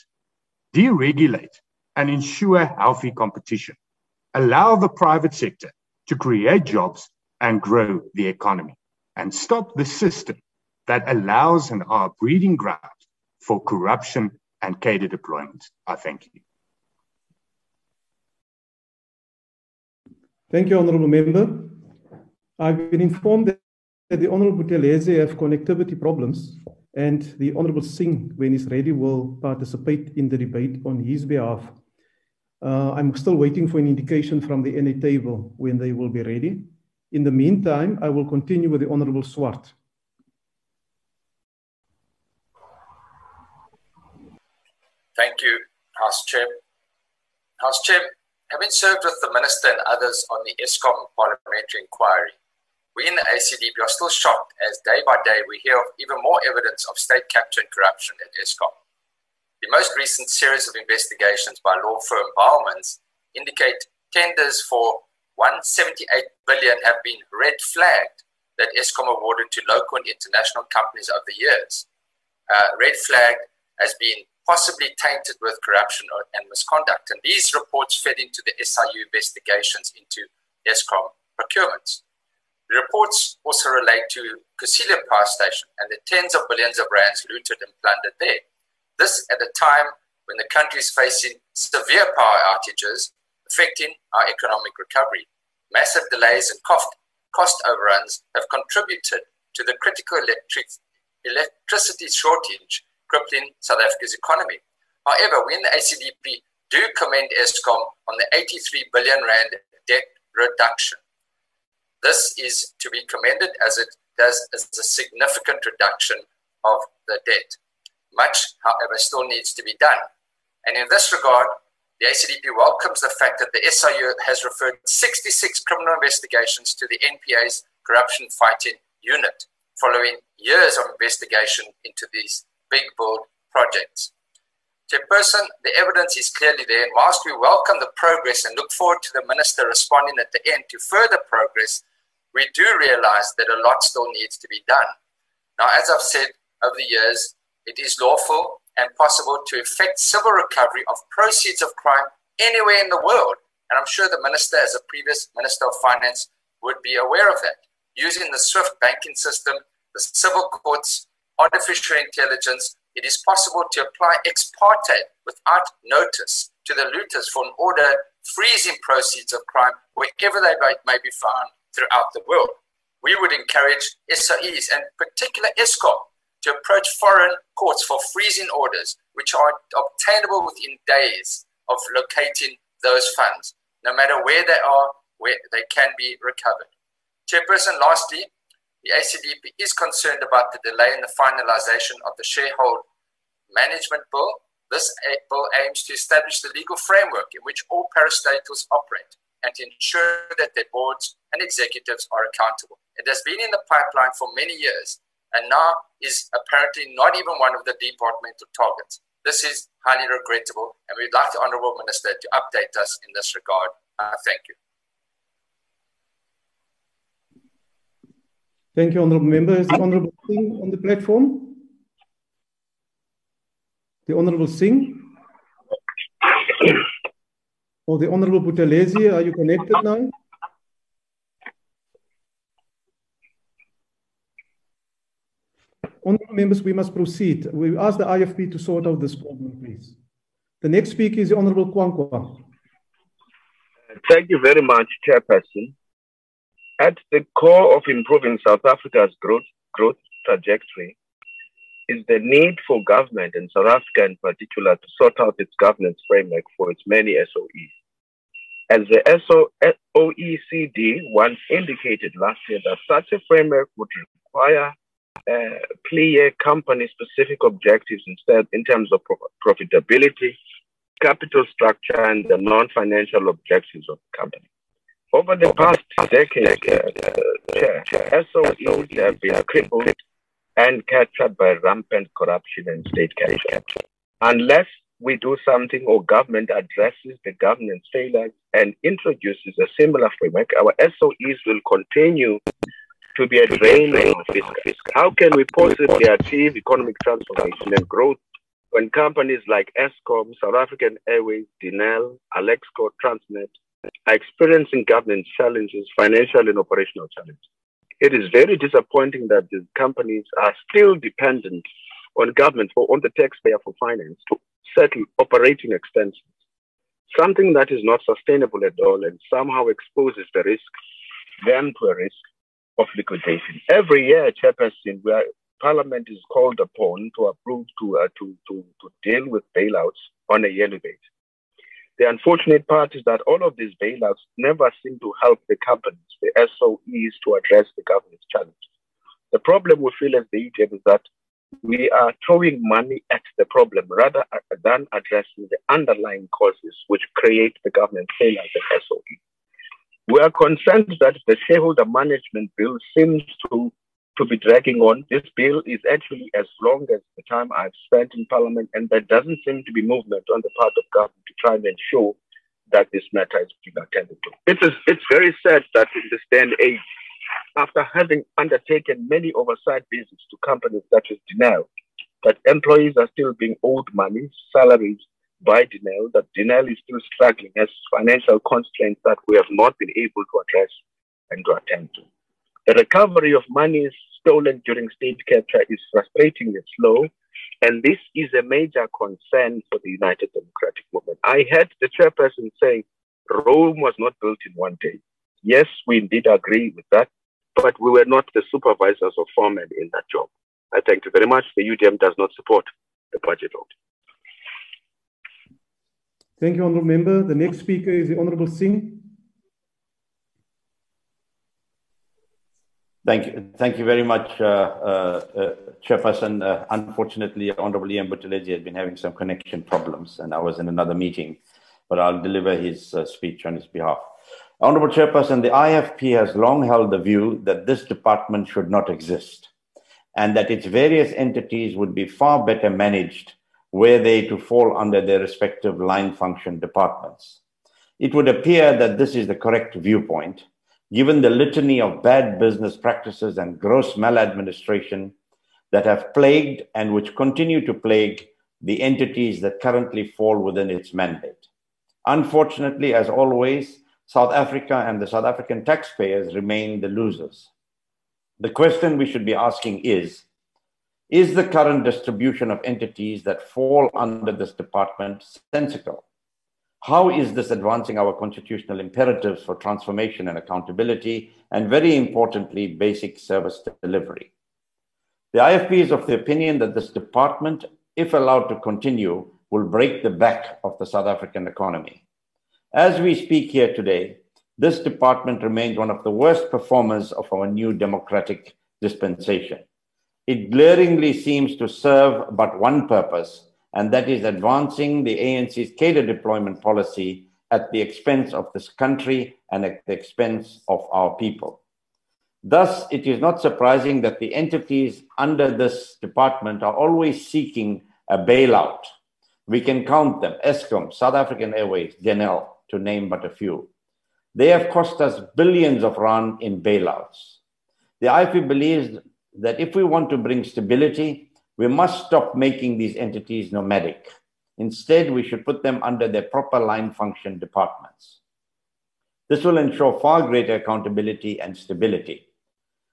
Deregulate and ensure healthy competition. Allow the private sector to create jobs and grow the economy. And stop the system that allows and are breeding ground for corruption and cadre deployment. I thank you. Thank you, Honourable Member. I've been informed that the Honourable Buthelezi have connectivity problems and the Honourable Singh, when he's ready, will participate in the debate on his behalf. Uh, I'm still waiting for an indication from the NA table when they will be ready. In the meantime, I will continue with the Honourable Swart. Thank you, House Chair. House Chair, having served with the Minister and others on the Eskom parliamentary inquiry, we in the ACDP are still shocked as day by day we hear of even more evidence of state capture and corruption at Eskom. The most recent series of investigations by law firm Bowmans indicate tenders for 178 billion have been red flagged that Eskom awarded to local and international companies over the years. Uh, red flagged as being possibly tainted with corruption and misconduct. And these reports fed into the SIU investigations into Eskom procurements. The reports also relate to Kusile Power Station and the tens of billions of rands looted and plundered there. This at a time when the country is facing severe power outages affecting our economic recovery. Massive delays and cost, cost overruns have contributed to the critical electric, electricity shortage crippling South Africa's economy. However, we in the ACDP do commend Eskom on the 83 billion rand debt reduction this is to be commended as it does as a significant reduction of the debt. Much, however, still needs to be done. And in this regard, the ACDP welcomes the fact that the SIU has referred 66 criminal investigations to the NPA's corruption fighting unit following years of investigation into these big build projects. Chairperson, the evidence is clearly there, and whilst we welcome the progress and look forward to the Minister responding at the end to further progress, we do realize that a lot still needs to be done. Now, as I've said over the years, it is lawful and possible to effect civil recovery of proceeds of crime anywhere in the world. And I'm sure the minister, as a previous minister of finance, would be aware of that. Using the SWIFT banking system, the civil courts, artificial intelligence, it is possible to apply ex parte without notice to the looters for an order freezing proceeds of crime wherever they may be found throughout the world. We would encourage SOEs and particular Eskom to approach foreign courts for freezing orders, which are obtainable within days of locating those funds, no matter where they are, where they can be recovered. Chairperson, lastly, the ACDP is concerned about the delay in the finalization of the shareholder management bill. This bill aims to establish the legal framework in which all parastatals operate and to ensure that their boards and executives are accountable. It has been in the pipeline for many years and now is apparently not even one of the departmental targets. This is highly regrettable, and we'd like the Honourable Minister to update us in this regard. Uh, thank you. Thank you, Honourable Member. Is the Honourable Singh on the platform? The Honourable Singh? Or the Honourable Buthelezi, are you connected now? Honourable members, we must proceed. We ask the IFP to sort out this problem, please. The next speaker is the Honourable Kwankwa. Thank you very much, Chairperson. At the core of improving South Africa's growth, growth trajectory is the need for government and South Africa in particular to sort out its governance framework for its many SOEs. As the OECD once indicated last year that such a framework would require uh, clear company specific objectives instead in terms of profitability, capital structure, and the non financial objectives of the company. Over the past decade, uh, Chair, SOEs have been crippled and captured by rampant corruption and state capture. Unless we do something or government addresses the governance failures and introduces a similar framework, our SOEs will continue to be a drain on fiscal. How can we possibly achieve economic transformation and growth when companies like Eskom, South African Airways, Denel, Alexkor, Transnet are experiencing governance challenges, financial and operational challenges? It is very disappointing that these companies are still dependent on government for on the taxpayer for finance to settle operating expenses, something that is not sustainable at all and somehow exposes the risk, them to a risk of liquidation. Every year, Chairperson, where Parliament is called upon to approve to, uh, to, to, to deal with bailouts on a yearly basis. The unfortunate part is that all of these bailouts never seem to help the companies, the SOEs, to address the government's challenges. The problem we feel as the EGF is that we are throwing money at the problem rather than addressing the underlying causes which create the government failure at SOE. We are concerned that the shareholder management bill seems to, to be dragging on. This bill is actually as long as the time I've spent in Parliament, and there doesn't seem to be movement on the part of government to try and ensure that this matter is being attended to. It is, it's very sad that in this day and age, after having undertaken many oversight visits to companies such as Denel, that employees are still being owed money, salaries by Denel, that Denel is still struggling as financial constraints that we have not been able to address and to attend to. The recovery of money stolen during state capture is frustratingly slow, and this is a major concern for the United Democratic Movement. I heard the chairperson saying Rome was not built in one day. Yes, we indeed agree with that but we were not the supervisors or foremen in that job. I thank you very much. The UDM does not support the budget vote. Thank you, Honourable Member. The next speaker is the Honourable Singh. Thank you. Thank you very much, uh, uh, uh, Chairperson. Uh, unfortunately, Honorable Ian Buthelezi has been having some connection problems, and I was in another meeting, but I'll deliver his uh, speech on his behalf. Honorable Chairperson, the IFP has long held the view that this department should not exist and that its various entities would be far better managed were they to fall under their respective line function departments. It would appear that this is the correct viewpoint, given the litany of bad business practices and gross maladministration that have plagued and which continue to plague the entities that currently fall within its mandate. Unfortunately, as always, South Africa and the South African taxpayers remain the losers. The question we should be asking is Is the current distribution of entities that fall under this department sensical? How is this advancing our constitutional imperatives for transformation and accountability, and very importantly, basic service delivery? The IFP is of the opinion that this department, if allowed to continue, will break the back of the South African economy. As we speak here today, this department remains one of the worst performers of our new democratic dispensation. It glaringly seems to serve but one purpose, and that is advancing the ANC's cadre deployment policy at the expense of this country and at the expense of our people. Thus, it is not surprising that the entities under this department are always seeking a bailout. We can count them Eskom, South African Airways, Denel, to name but a few. They have cost us billions of rand in bailouts. The IFP believes that if we want to bring stability, we must stop making these entities nomadic. Instead, we should put them under their proper line function departments. This will ensure far greater accountability and stability.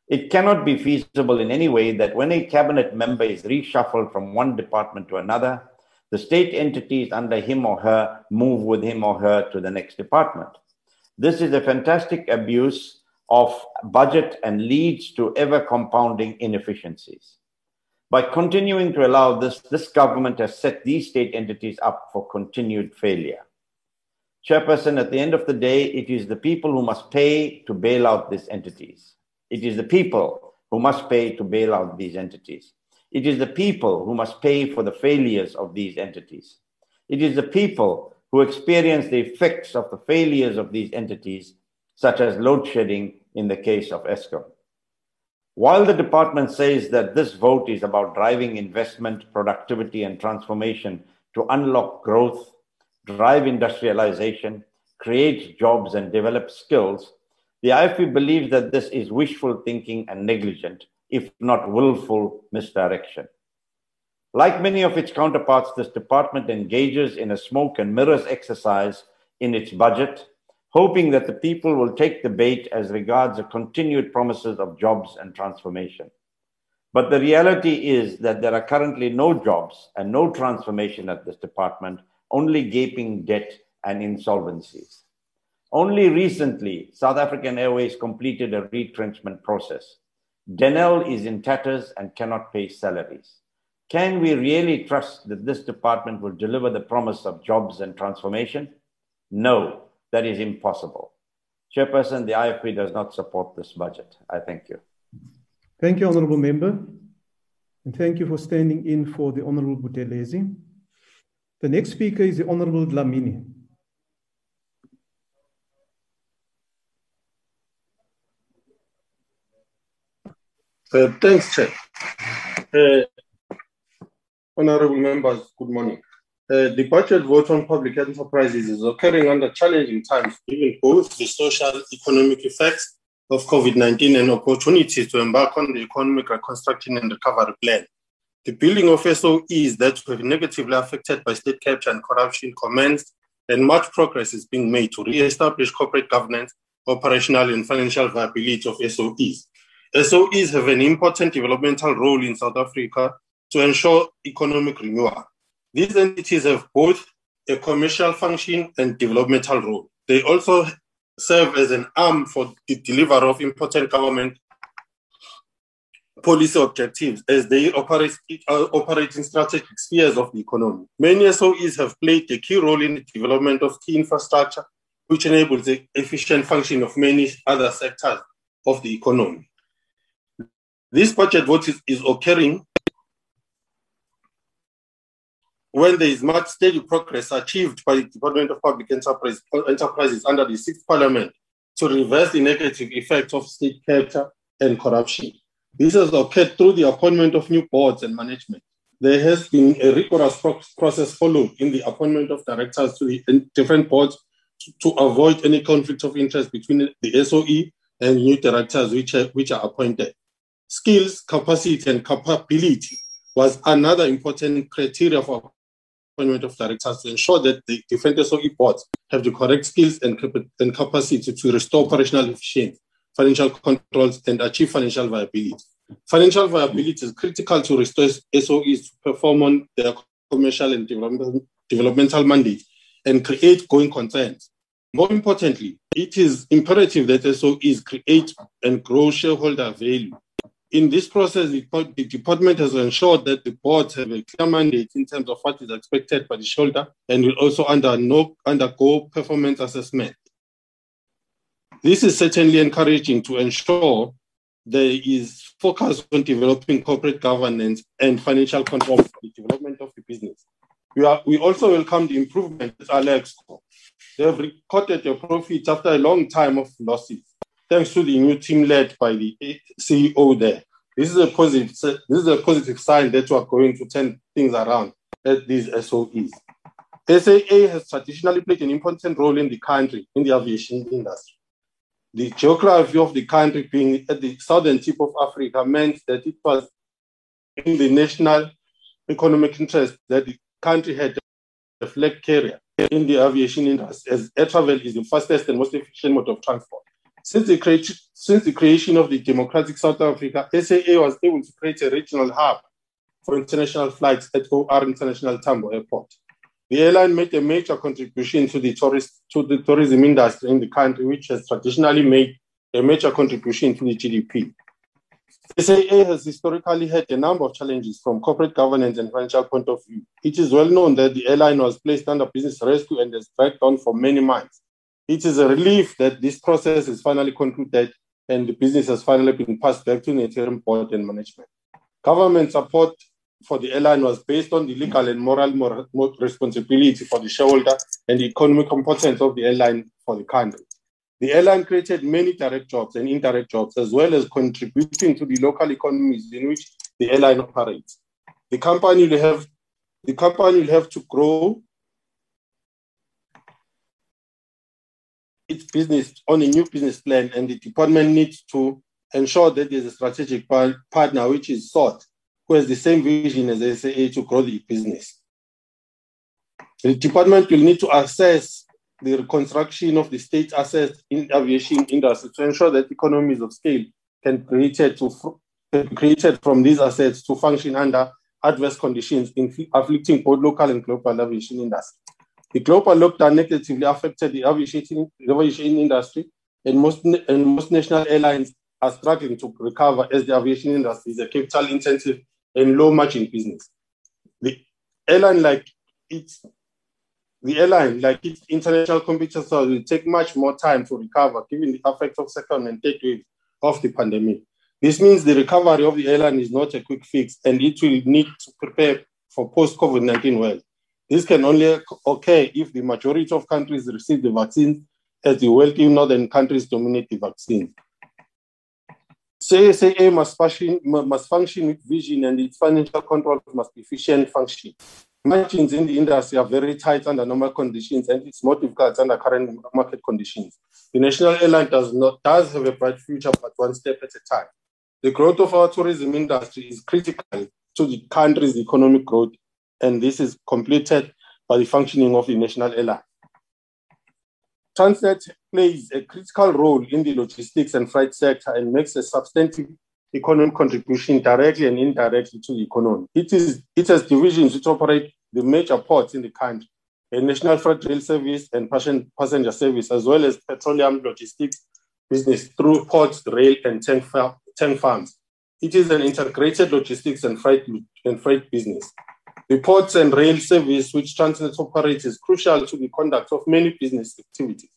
It cannot be feasible in any way that when a cabinet member is reshuffled from one department to another, the state entities under him or her move with him or her to the next department. This is a fantastic abuse of budget and leads to ever compounding inefficiencies. By continuing to allow this, this government has set these state entities up for continued failure. Chairperson, at the end of the day, it is the people who must pay to bail out these entities. It is the people who must pay to bail out these entities. It is the people who must pay for the failures of these entities. It is the people who experience the effects of the failures of these entities, such as load shedding in the case of Eskom. While the department says that this vote is about driving investment, productivity, and transformation to unlock growth, drive industrialization, create jobs, and develop skills, the IFP believes that this is wishful thinking and negligent, if not willful misdirection. Like many of its counterparts, this department engages in a smoke and mirrors exercise in its budget, hoping that the people will take the bait as regards the continued promises of jobs and transformation. But the reality is that there are currently no jobs and no transformation at this department, only gaping debt and insolvencies. Only recently, South African Airways completed a retrenchment process. Denel is in tatters and cannot pay salaries. Can we really trust that this department will deliver the promise of jobs and transformation? No, that is impossible. Chairperson, the IFP does not support this budget. I thank you. Thank you, Honourable Member. And thank you for standing in for the Honourable Buthelezi. The next speaker is the Honourable Dlamini. Uh, thanks, Chair. Uh, honorable members, good morning. Uh, the budget vote on public enterprises is occurring under challenging times, given both the social economic effects of COVID 19 and opportunities to embark on the economic reconstruction and recovery plan. The building of SOEs that were negatively affected by state capture and corruption commenced, and much progress is being made to re establish corporate governance, operational, and financial viability of SOEs. SOEs have an important developmental role in South Africa to ensure economic renewal. These entities have both a commercial function and developmental role. They also serve as an arm for the delivery of important government policy objectives as they operate, operate in strategic spheres of the economy. Many SOEs have played a key role in the development of key infrastructure, which enables the efficient function of many other sectors of the economy. This budget vote is, is occurring when there is much steady progress achieved by the Department of Public Enterprise, Enterprises under the Sixth Parliament to reverse the negative effects of state capture and corruption. This has occurred through the appointment of new boards and management. There has been a rigorous process followed in the appointment of directors to the different boards to, avoid any conflict of interest between the SOE and new directors which are, which are appointed. Skills, capacity, and capability was another important criteria for appointment of directors to ensure that the different SOE boards have the correct skills and, and capacity to restore operational efficiency, financial controls, and achieve financial viability. Financial viability is critical to restore SOEs to perform on their commercial and development, developmental mandate and create going concerns. More importantly, it is imperative that SOEs create and grow shareholder value in this process, the, department has ensured that the boards have a clear mandate in terms of what is expected by the shoulder and will also under undergo performance assessment. This is certainly encouraging to ensure there is focus on developing corporate governance and financial control for the development of the business. We, are, we also welcome the improvements at Alex. They have recorded a profit after a long time of losses thanks to the new team led by the CEO there. This is a positive. This is a positive sign that we are going to turn things around at these SOEs. SAA has traditionally played an important role in the country in the aviation industry. The geography of the country being at the southern tip of Africa meant that it was in the national economic interest that the country had a flag carrier in the aviation industry, as air travel is the fastest and most efficient mode of transport. Since the, creation, since the creation of the democratic South Africa, SAA was able to create a regional hub for international flights at OR International Tambo Airport. The airline made a major contribution to the tourist to the tourism industry in the country, which has traditionally made a major contribution to the GDP. SAA has historically had a number of challenges from corporate governance and financial point of view. It is well known that the airline was placed under business rescue and has dragged on for many months. It is a relief that this process is finally concluded and the business has finally been passed back to the interim board and management. Government support for the airline was based on the legal and moral, moral responsibility for the shareholder and the economic importance of the airline for the country. The airline created many direct jobs and indirect jobs, as well as contributing to the local economies in which the airline operates. The company will have the company will have to grow its business on a new business plan, and the department needs to ensure that there's a strategic partner which is sought who has the same vision as SAA to grow the business. The department will need to assess the reconstruction of the state assets in aviation industry to ensure that economies of scale can be created, to, created from these assets to function under adverse conditions afflicting both local and global aviation industry. The global lockdown negatively affected the aviation, aviation industry, and most, and most national airlines are struggling to recover as the aviation industry is a capital intensive and low margin business. The airline, like its the airline, like its international competitors, will take much more time to recover given the effects of second and third wave of the pandemic. This means the recovery of the airline is not a quick fix and it will need to prepare for post COVID 19 world. This can only occur if the majority of countries receive the vaccine, as the wealthy northern countries dominate the vaccine. CSAA must function, must function with vision and its financial control must be efficient function. Margins in the industry are very tight under normal conditions and it's more difficult under current market conditions. The national airline does not does have a bright future, but one step at a time. The growth of our tourism industry is critical to the country's economic growth and this is completed by the functioning of the national airline. Transnet plays a critical role in the logistics and freight sector and makes a substantive economic contribution directly and indirectly to the economy. It, is, it has divisions which operate the major ports in the country, a national freight rail service and passenger service, as well as petroleum logistics business through ports, rail, and tank, farms. It is an integrated logistics and freight, and freight business. The ports and rail service which Transnet operates is crucial to the conduct of many business activities.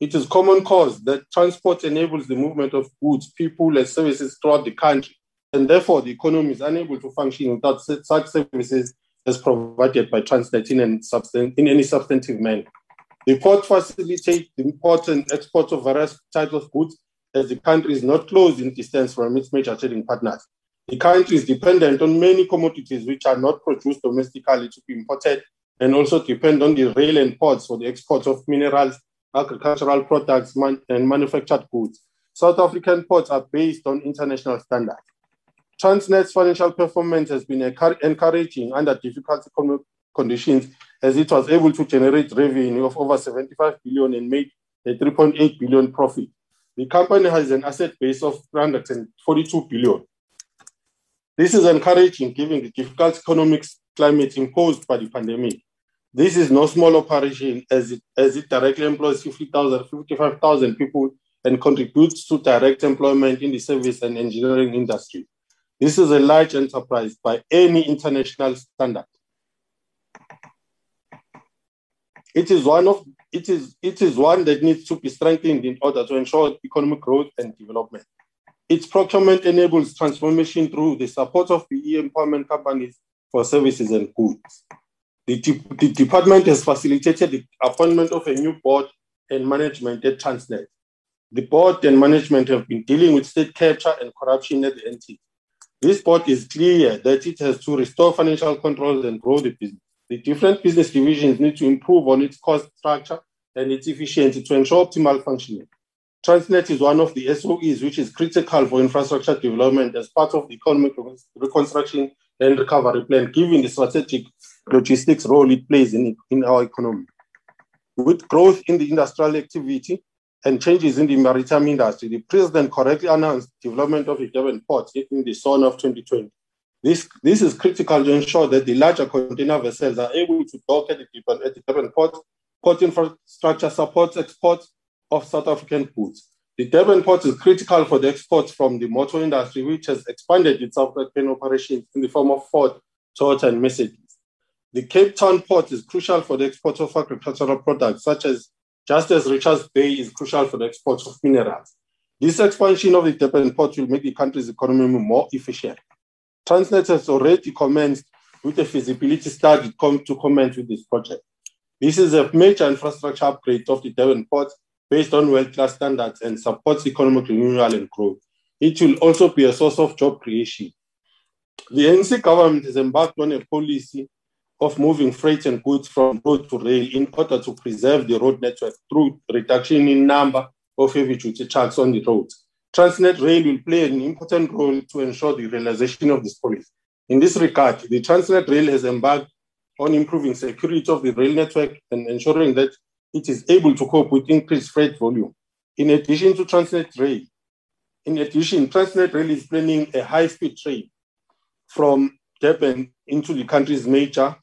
It is common cause that transport enables the movement of goods, people, and services throughout the country, and therefore the economy is unable to function without such services as provided by Transnet in, in any substantive manner. The port facilitates the import and export of various types of goods as the country is not close in distance from its major trading partners. The country is dependent on many commodities which are not produced domestically to be imported and also depend on the rail and ports for the export of minerals, agricultural products, man- and manufactured goods. South African ports are based on international standards. Transnet's financial performance has been encouraging under difficult economic conditions as it was able to generate revenue of over 75 billion and made a 3.8 billion profit. The company has an asset base of 342 billion. This is encouraging given the difficult economic climate imposed by the pandemic. This is no small operation as it, as it directly employs 50,000, 55,000 people and contributes to direct employment in the service and engineering industry. This is a large enterprise by any international standard. It is one of it is it is one that needs to be strengthened in order to ensure economic growth and development. Its procurement enables transformation through the support of the e-empowerment companies for services and goods. The, the department has facilitated the appointment of a new board and management at Transnet. The board and management have been dealing with state capture and corruption at the entity. This board is clear that it has to restore financial controls and grow the business. The different business divisions need to improve on its cost structure and its efficiency to ensure optimal functioning. Transnet is one of the SOEs which is critical for infrastructure development as part of the economic reconstruction and recovery plan, given the strategic logistics role it plays in, in our economy. With growth in the industrial activity and changes in the maritime industry, the president correctly announced development of the Durban port in the summer of 2020. This, this is critical to ensure that the larger container vessels are able to dock at the, Durban port. Port infrastructure supports exports of South African goods. The Durban port is critical for the exports from the motor industry, which has expanded its South African operations in the form of Ford, Toyota, and Mercedes. The Cape Town port is crucial for the export of agricultural products, such as just as Richards Bay is crucial for the export of minerals. This expansion of the Durban port will make the country's economy more efficient. Transnet has already commenced with a feasibility study to commence with this project. This is a major infrastructure upgrade of the Durban port based on world-class standards and supports economic renewal and growth. It will also be a source of job creation. The ANC government has embarked on a policy of moving freight and goods from road to rail in order to preserve the road network through reduction in number of heavy-duty trucks on the roads. Transnet Rail will play an important role to ensure the realization of this policy. In this regard, the Transnet Rail has embarked on improving security of the rail network and ensuring that it is able to cope with increased freight volume. In addition to Transnet Rail, in addition, Transnet Rail is planning a high-speed train from Durban into the country's major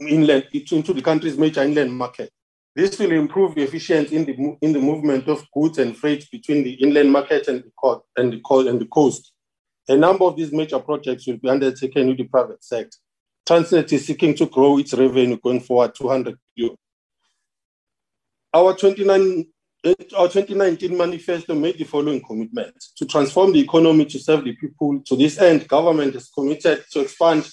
inland into the country's major inland market. This will improve efficiency in the, in the movement of goods and freight between the inland market and the, and, the, and the coast. A number of these major projects will be undertaken with the private sector. Transnet is seeking to grow its revenue going forward 200 billion. Our 29 our 2019 manifesto made the following commitments to transform the economy to serve the people. To this end, government is committed to expand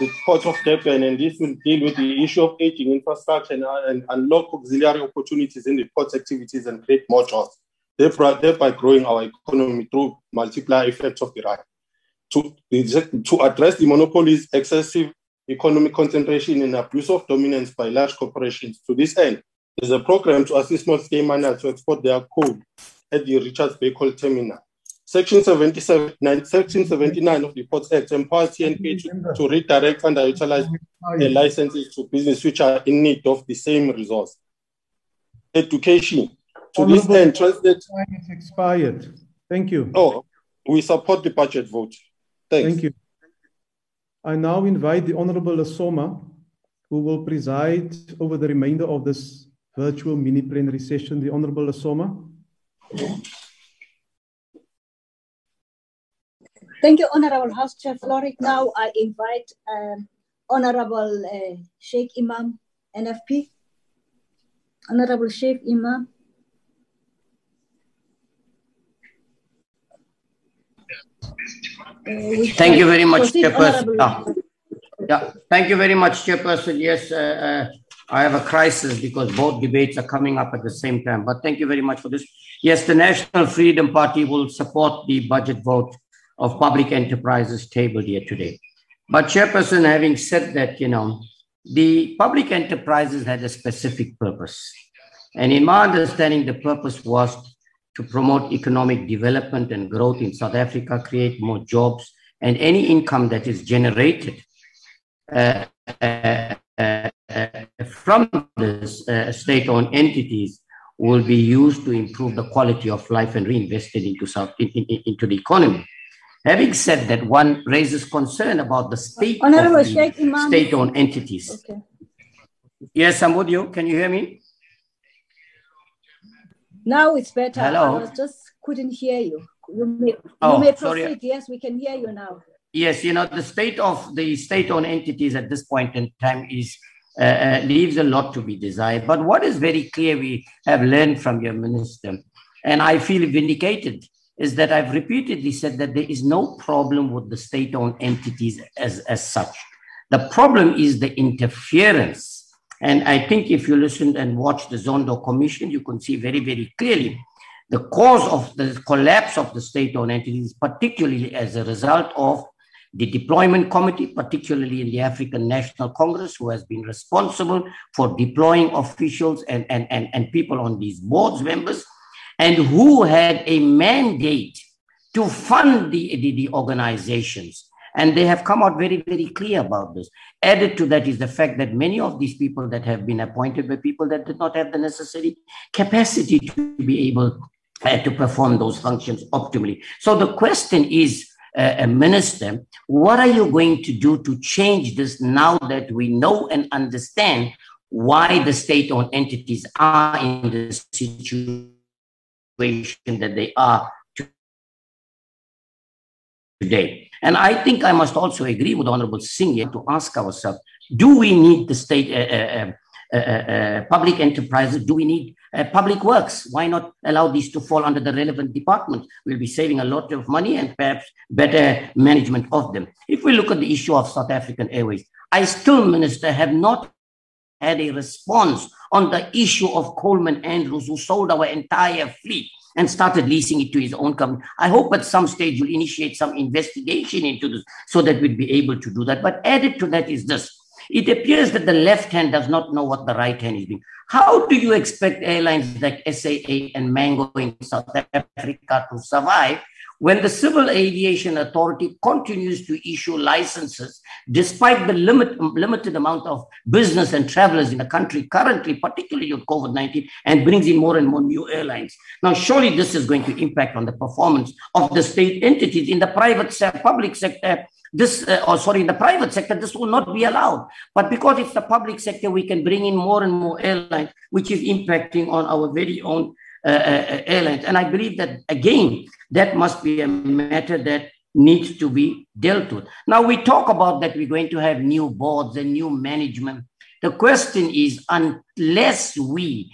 the Port of Durban, and this will deal with the issue of aging infrastructure and, and unlock auxiliary opportunities in the port activities and create more jobs, thereby growing our economy through multiplier effects of the right. To, to address the monopolies, excessive economic concentration, and abuse of dominance by large corporations. To this end, there's a program to assist small-scale miners to export their coal at the Richards Bay Coal Terminal. Section 77, Section 79 of the Ports Act empowers TNP to, to redirect and utilize the licenses to business which are in need of the same resource. Education. To this end, translate. Time is expired. Thank you. Oh, we support the budget vote. Thanks. Thank you. I now invite the Honorable Asoma, who will preside over the remainder of this virtual mini plenary session. The Honorable Asoma. Thank you, Honorable House Chair Frolick. Now I invite um, Honorable uh, Shaik Emam, NFP. Honorable Shaik Emam. Thank you very much, Chairperson. Ah. Yeah, thank you very much, Chairperson. Yes, uh, uh, I have a crisis because both debates are coming up at the same time. But thank you very much for this. Yes, the National Freedom Party will support the budget vote of public enterprises tabled here today. But Chairperson, having said that, you know, the public enterprises had a specific purpose. And in my understanding, the purpose was to promote economic development and growth in South Africa, create more jobs, and any income that is generated uh, uh, uh, from this uh, state-owned entities will be used to improve the quality of life and reinvested into, South, in, in, into the economy. Having said that, one raises concern about the state state-owned entities. Okay. Yes, I'm with you. Can you hear me? Now it's better. Hello. I was just couldn't hear you. You may, oh, you may proceed. Sorry. Yes, we can hear you now. Yes, you know, the state of the state-owned entities at this point in time is uh, uh, leaves a lot to be desired. But what is very clear, we have learned from your minister, and I feel vindicated is that I've repeatedly said that there is no problem with the state owned entities as, as such. The problem is the interference. And I think if you listen and watch the Zondo Commission, you can see very, very clearly the cause of the collapse of the state owned entities, particularly as a result of the deployment committee, particularly in the African National Congress, who has been responsible for deploying officials and, and, and, and people on these boards members and who had a mandate to fund the, the, the, organizations. And they have come out very, very clear about this. Added to that is the fact that many of these people that have been appointed were people that did not have the necessary capacity to be able uh, to perform those functions optimally. So the question is, uh, a minister, what are you going to do to change this now that we know and understand why the state-owned entities are in situation? situation that they are today. And I think I must also agree with Honorable Singh to ask ourselves, Do we need the state uh, uh, um, uh, uh, public enterprises? Do we need uh, public works? Why not allow these to fall under the relevant department? We'll be saving a lot of money and perhaps better management of them. If we look at the issue of South African Airways, I still, Minister, have not had a response on the issue of Coleman Andrews, who sold our entire fleet and started leasing it to his own company. I hope at some stage you'll initiate some investigation into this so that we'd be able to do that. But added to that is this it appears that the left hand does not know what the right hand is doing. How do you expect airlines like SAA and Mango in South Africa to survive when the Civil Aviation Authority continues to issue licenses despite the limit, limited amount of business and travelers in the country currently, particularly with COVID 19, and brings in more and more new airlines? Now, surely this is going to impact on the performance of the state entities in the private sector, public sector this, uh, or sorry, in the private sector, this will not be allowed. But because it's the public sector, we can bring in more and more airlines, which is impacting on our very own Uh, uh, uh, airlines. And I believe that, again, that must be a matter that needs to be dealt with. Now, we talk about that we're going to have new boards and new management. The question is, unless we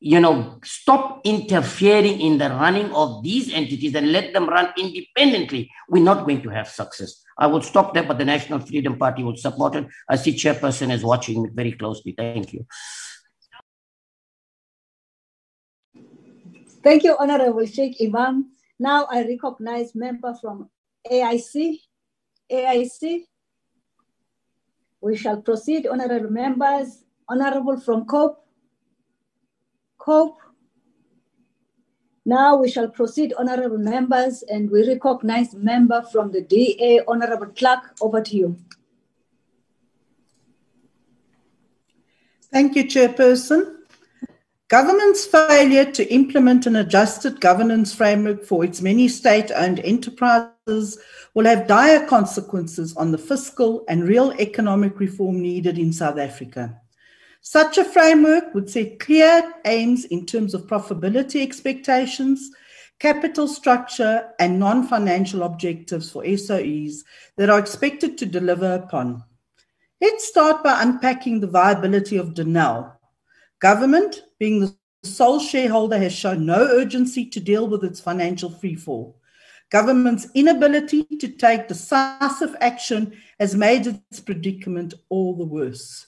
you know, stop interfering in the running of these entities and let them run independently, we're not going to have success. I will stop there, but the National Freedom Party will support it. I see Chairperson is watching very closely. Thank you. Thank you, Honorable Shaik Emam. Now I recognize member from AIC. AIC. We shall proceed, honorable members. Honorable from COPE. COPE. Now we shall proceed, honorable members, and we recognize member from the DA, Honorable Clark. Over to you. Thank you, Chairperson. Government's failure to implement an adjusted governance framework for its many state owned enterprises will have dire consequences on the fiscal and real economic reform needed in South Africa. Such a framework would set clear aims in terms of profitability expectations, capital structure, and non financial objectives for SOEs that are expected to deliver upon. Let's start by unpacking the viability of Denel. Government, being the sole shareholder, has shown no urgency to deal with its financial freefall. Government's inability to take decisive action has made its predicament all the worse.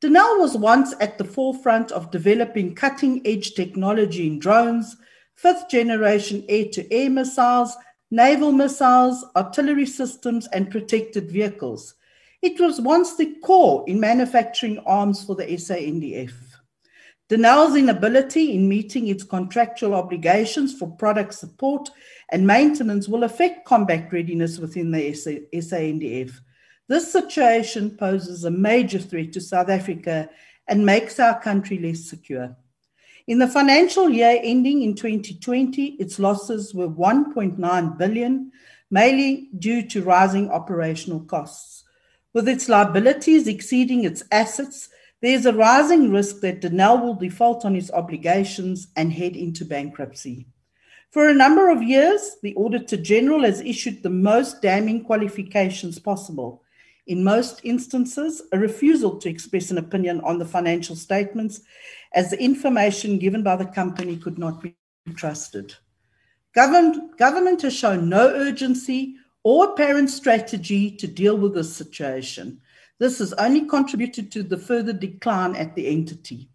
Denel was once at the forefront of developing cutting edge technology in drones, fifth generation air to air missiles, naval missiles, artillery systems, and protected vehicles. It was once the core in manufacturing arms for the SANDF. Denel's inability in meeting its contractual obligations for product support and maintenance will affect combat readiness within the SANDF this situation poses a major threat to South Africa and makes our country less secure. In the financial year ending in 2020, its losses were 1.9 billion, mainly due to rising operational costs. With its liabilities exceeding its assets, there is a rising risk that Denel will default on its obligations and head into bankruptcy. For a number of years, the Auditor General has issued the most damning qualifications possible in most instances, a refusal to express an opinion on the financial statements, as the information given by the company could not be trusted. Government, government has shown no urgency or apparent strategy to deal with this situation. This has only contributed to the further decline at the entity.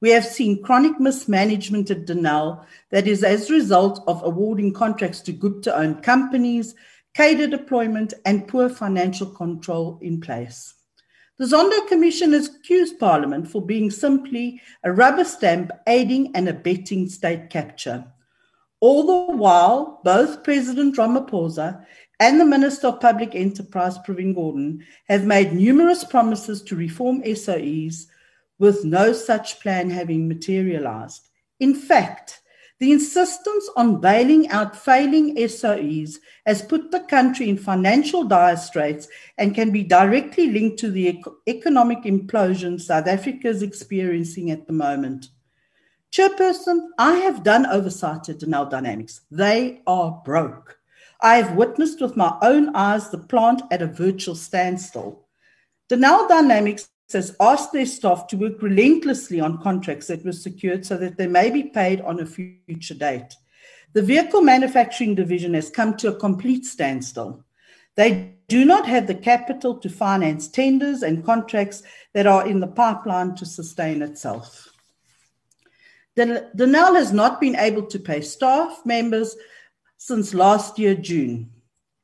We have seen chronic mismanagement at Denel that is as a result of awarding contracts to Gupta owned companies cadre deployment, and poor financial control in place. The Zondo Commission has accused Parliament for being simply a rubber stamp aiding and abetting state capture. All the while, both President Ramaphosa and the Minister of Public Enterprise, Pravin Gordhan, have made numerous promises to reform SOEs, with no such plan having materialized. In fact, the insistence on bailing out failing SOEs has put the country in financial dire straits and can be directly linked to the economic implosion South Africa is experiencing at the moment. Chairperson, I have done oversight at Denel Dynamics. They are broke. I have witnessed with my own eyes the plant at a virtual standstill. Denel Dynamics has asked their staff to work relentlessly on contracts that were secured so that they may be paid on a future date. The vehicle manufacturing division has come to a complete standstill. They do not have the capital to finance tenders and contracts that are in the pipeline to sustain itself. Denel has not been able to pay staff members since last year, June.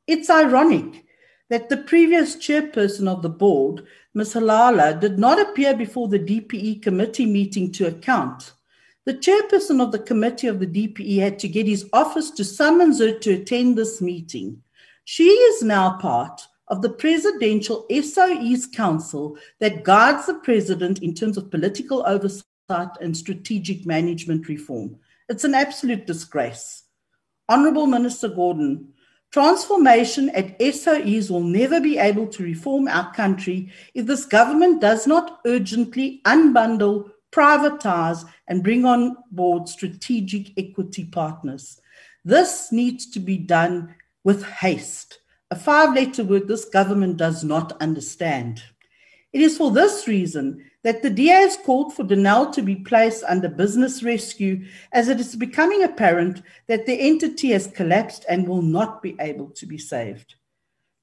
It's ironic that the previous chairperson of the board, Ms. Hlahla, did not appear before the DPE committee meeting to account. The chairperson of the committee of the DPE had to get his office to summons her to attend this meeting. She is now part of the Presidential SOE's Council that guides the president in terms of political oversight and strategic management reform. It's an absolute disgrace. Honorable Minister Gordhan, transformation at SOEs will never be able to reform our country if this government does not urgently unbundle, privatize, and bring on board strategic equity partners. This needs to be done with haste, a five letter word this government does not understand. It is for this reason that the DA has called for Denel to be placed under business rescue as it is becoming apparent that the entity has collapsed and will not be able to be saved.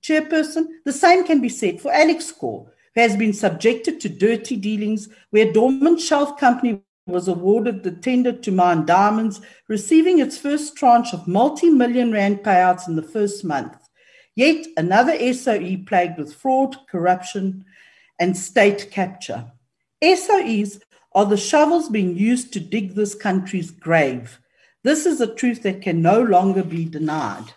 Chairperson, the same can be said for Alexkor has been subjected to dirty dealings where Dormant Shelf Company was awarded the tender to mine diamonds, receiving its first tranche of multi million rand payouts in the first month. Yet another SOE plagued with fraud, corruption, and state capture. SOEs are the shovels being used to dig this country's grave. This is a truth that can no longer be denied.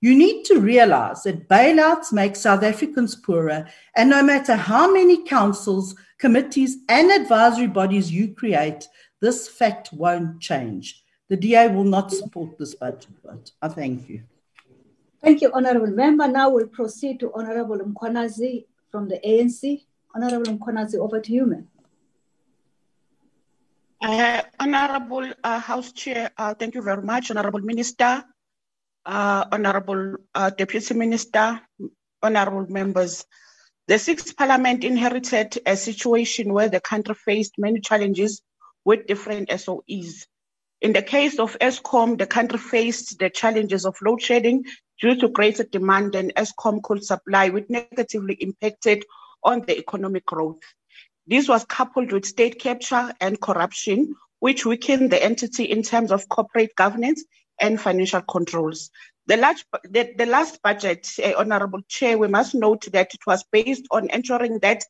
You need to realize that bailouts make South Africans poorer, and no matter how many councils, committees, and advisory bodies you create, this fact won't change. The DA will not support this budget vote. I thank you. Thank you, Honorable Member. Now we'll proceed to Honorable Mkhwanazi from the ANC. Honorable Mkhwanazi, over to you, ma'am. Uh, Honorable uh, House Chair, uh, thank you very much. Honorable Minister, uh, Honorable uh, Deputy Minister, Honorable members. The Sixth Parliament inherited a situation where the country faced many challenges with different SOEs. In the case of Eskom, the country faced the challenges of load shedding due to greater demand than Eskom could supply, which negatively impacted on the economic growth. This was coupled with state capture and corruption, which weakened the entity in terms of corporate governance and financial controls. The, large, the, the last budget, uh, Honorable Chair, we must note that it was based on ensuring that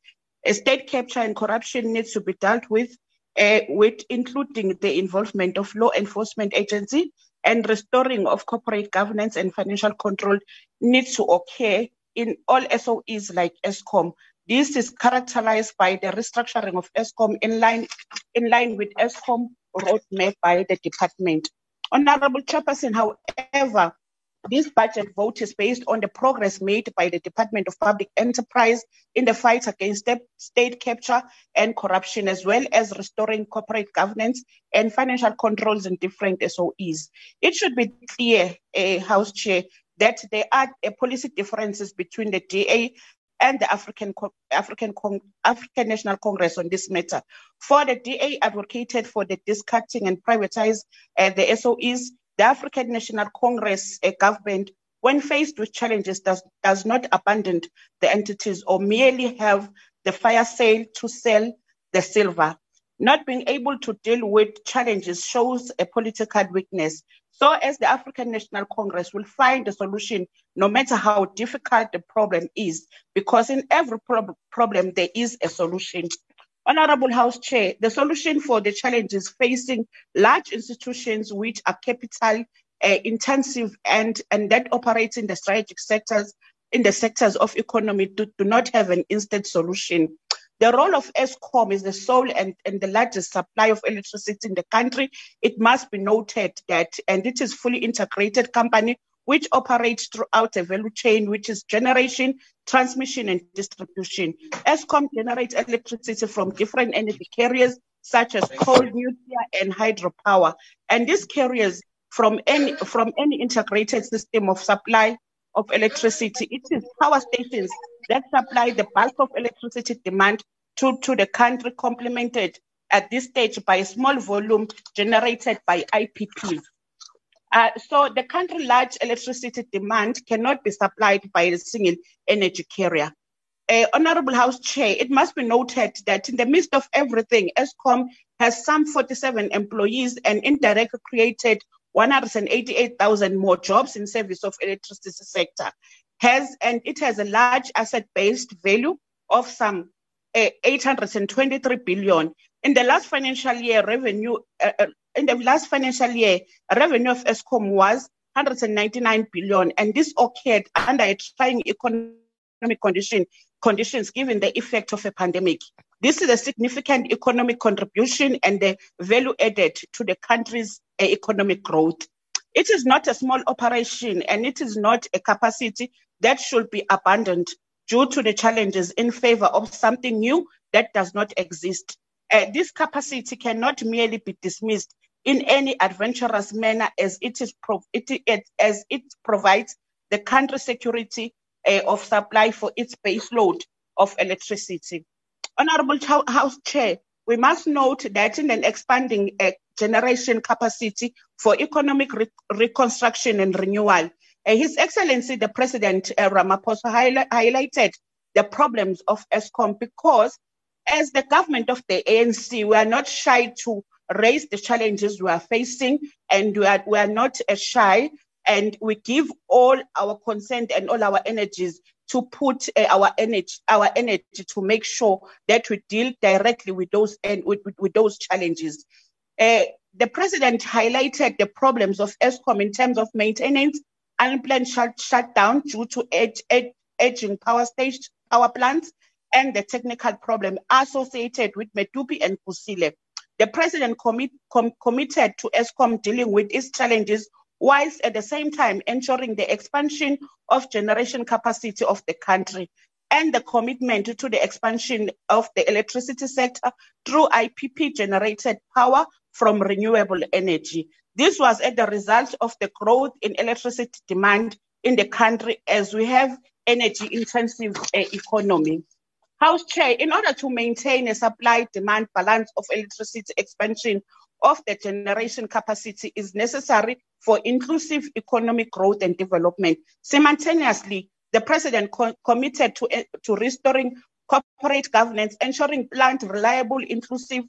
state capture and corruption needs to be dealt with, uh, with including the involvement of law enforcement agency and restoring of corporate governance and financial control needs to occur in all SOEs like Eskom. This is characterized by the restructuring of Eskom in line, in line with Eskom roadmap by the department. Honorable Chairperson, however, this budget vote is based on the progress made by the Department of Public Enterprise in the fight against state capture and corruption, as well as restoring corporate governance and financial controls in different SOEs. It should be clear, uh, House Chair, that there are uh, policy differences between the DA and the African African African National Congress on this matter. For the DA advocated for the discarding and privatize uh, the SOEs, the African National Congress uh, government, when faced with challenges, does does not abandon the entities or merely have the fire sale to sell the silver. Not being able to deal with challenges shows a political weakness so as the African National Congress will find a solution no matter how difficult the problem is, because in every prob- problem there is a solution. Honorable House Chair, the solution for the challenges facing large institutions which are capital uh, intensive and, and that operate in the strategic sectors, in the sectors of economy do, do not have an instant solution. The role of Eskom is the sole and, and the largest supply of electricity in the country. It must be noted that, and it is fully integrated company which operates throughout a value chain, which is generation, transmission, and distribution. Eskom generates electricity from different energy carriers, such as coal, nuclear, and hydropower. And these carriers from any from any integrated system of supply of electricity. It is power stations that supply the bulk of electricity demand to, to the country, complemented at this stage by a small volume generated by IPP. Uh, so the country large electricity demand cannot be supplied by a single energy carrier. Uh, Honorable House Chair, it must be noted that in the midst of everything, Eskom has some 47 employees and indirectly created 188,000 more jobs in service of electricity sector. Has and it has a large asset-based value of some uh, 823 billion. In the last financial year, revenue uh, in the last financial year, revenue of Eskom was 199 billion, and this occurred under a trying economic condition conditions given the effect of a pandemic. This is a significant economic contribution and the value added to the country's uh, economic growth. It is not a small operation and it is not a capacity that should be abandoned due to the challenges in favor of something new that does not exist. Uh, this capacity cannot merely be dismissed in any adventurous manner as it is pro- it, it, as it provides the country security uh, of supply for its base load of electricity. Honorable House Chair, we must note that in an expanding uh, generation capacity for economic re- reconstruction and renewal, uh, His Excellency the President uh, Ramaphosa highli- highlighted the problems of Eskom because as the government of the ANC, we are not shy to raise the challenges we are facing, and we are, we are not uh, shy, and we give all our consent and all our energies to put uh, our energy our energy to make sure that we deal directly with those and with, with, with those challenges. Uh, the president highlighted the problems of Eskom in terms of maintenance, unplanned shut, shutdown due to aging power stage power plants, and the technical problem associated with Medupi and Kusile. The president commit, com, committed to Eskom dealing with its challenges whilst at the same time ensuring the expansion of generation capacity of the country and the commitment to the expansion of the electricity sector through IPP generated power from renewable energy. This was as the result of the growth in electricity demand in the country as we have energy intensive uh, economy. House Chair, in order to maintain a supply demand balance of electricity expansion of the generation capacity is necessary for inclusive economic growth and development. Simultaneously, the President co- committed to, uh, to restoring corporate governance, ensuring planned, reliable, inclusive,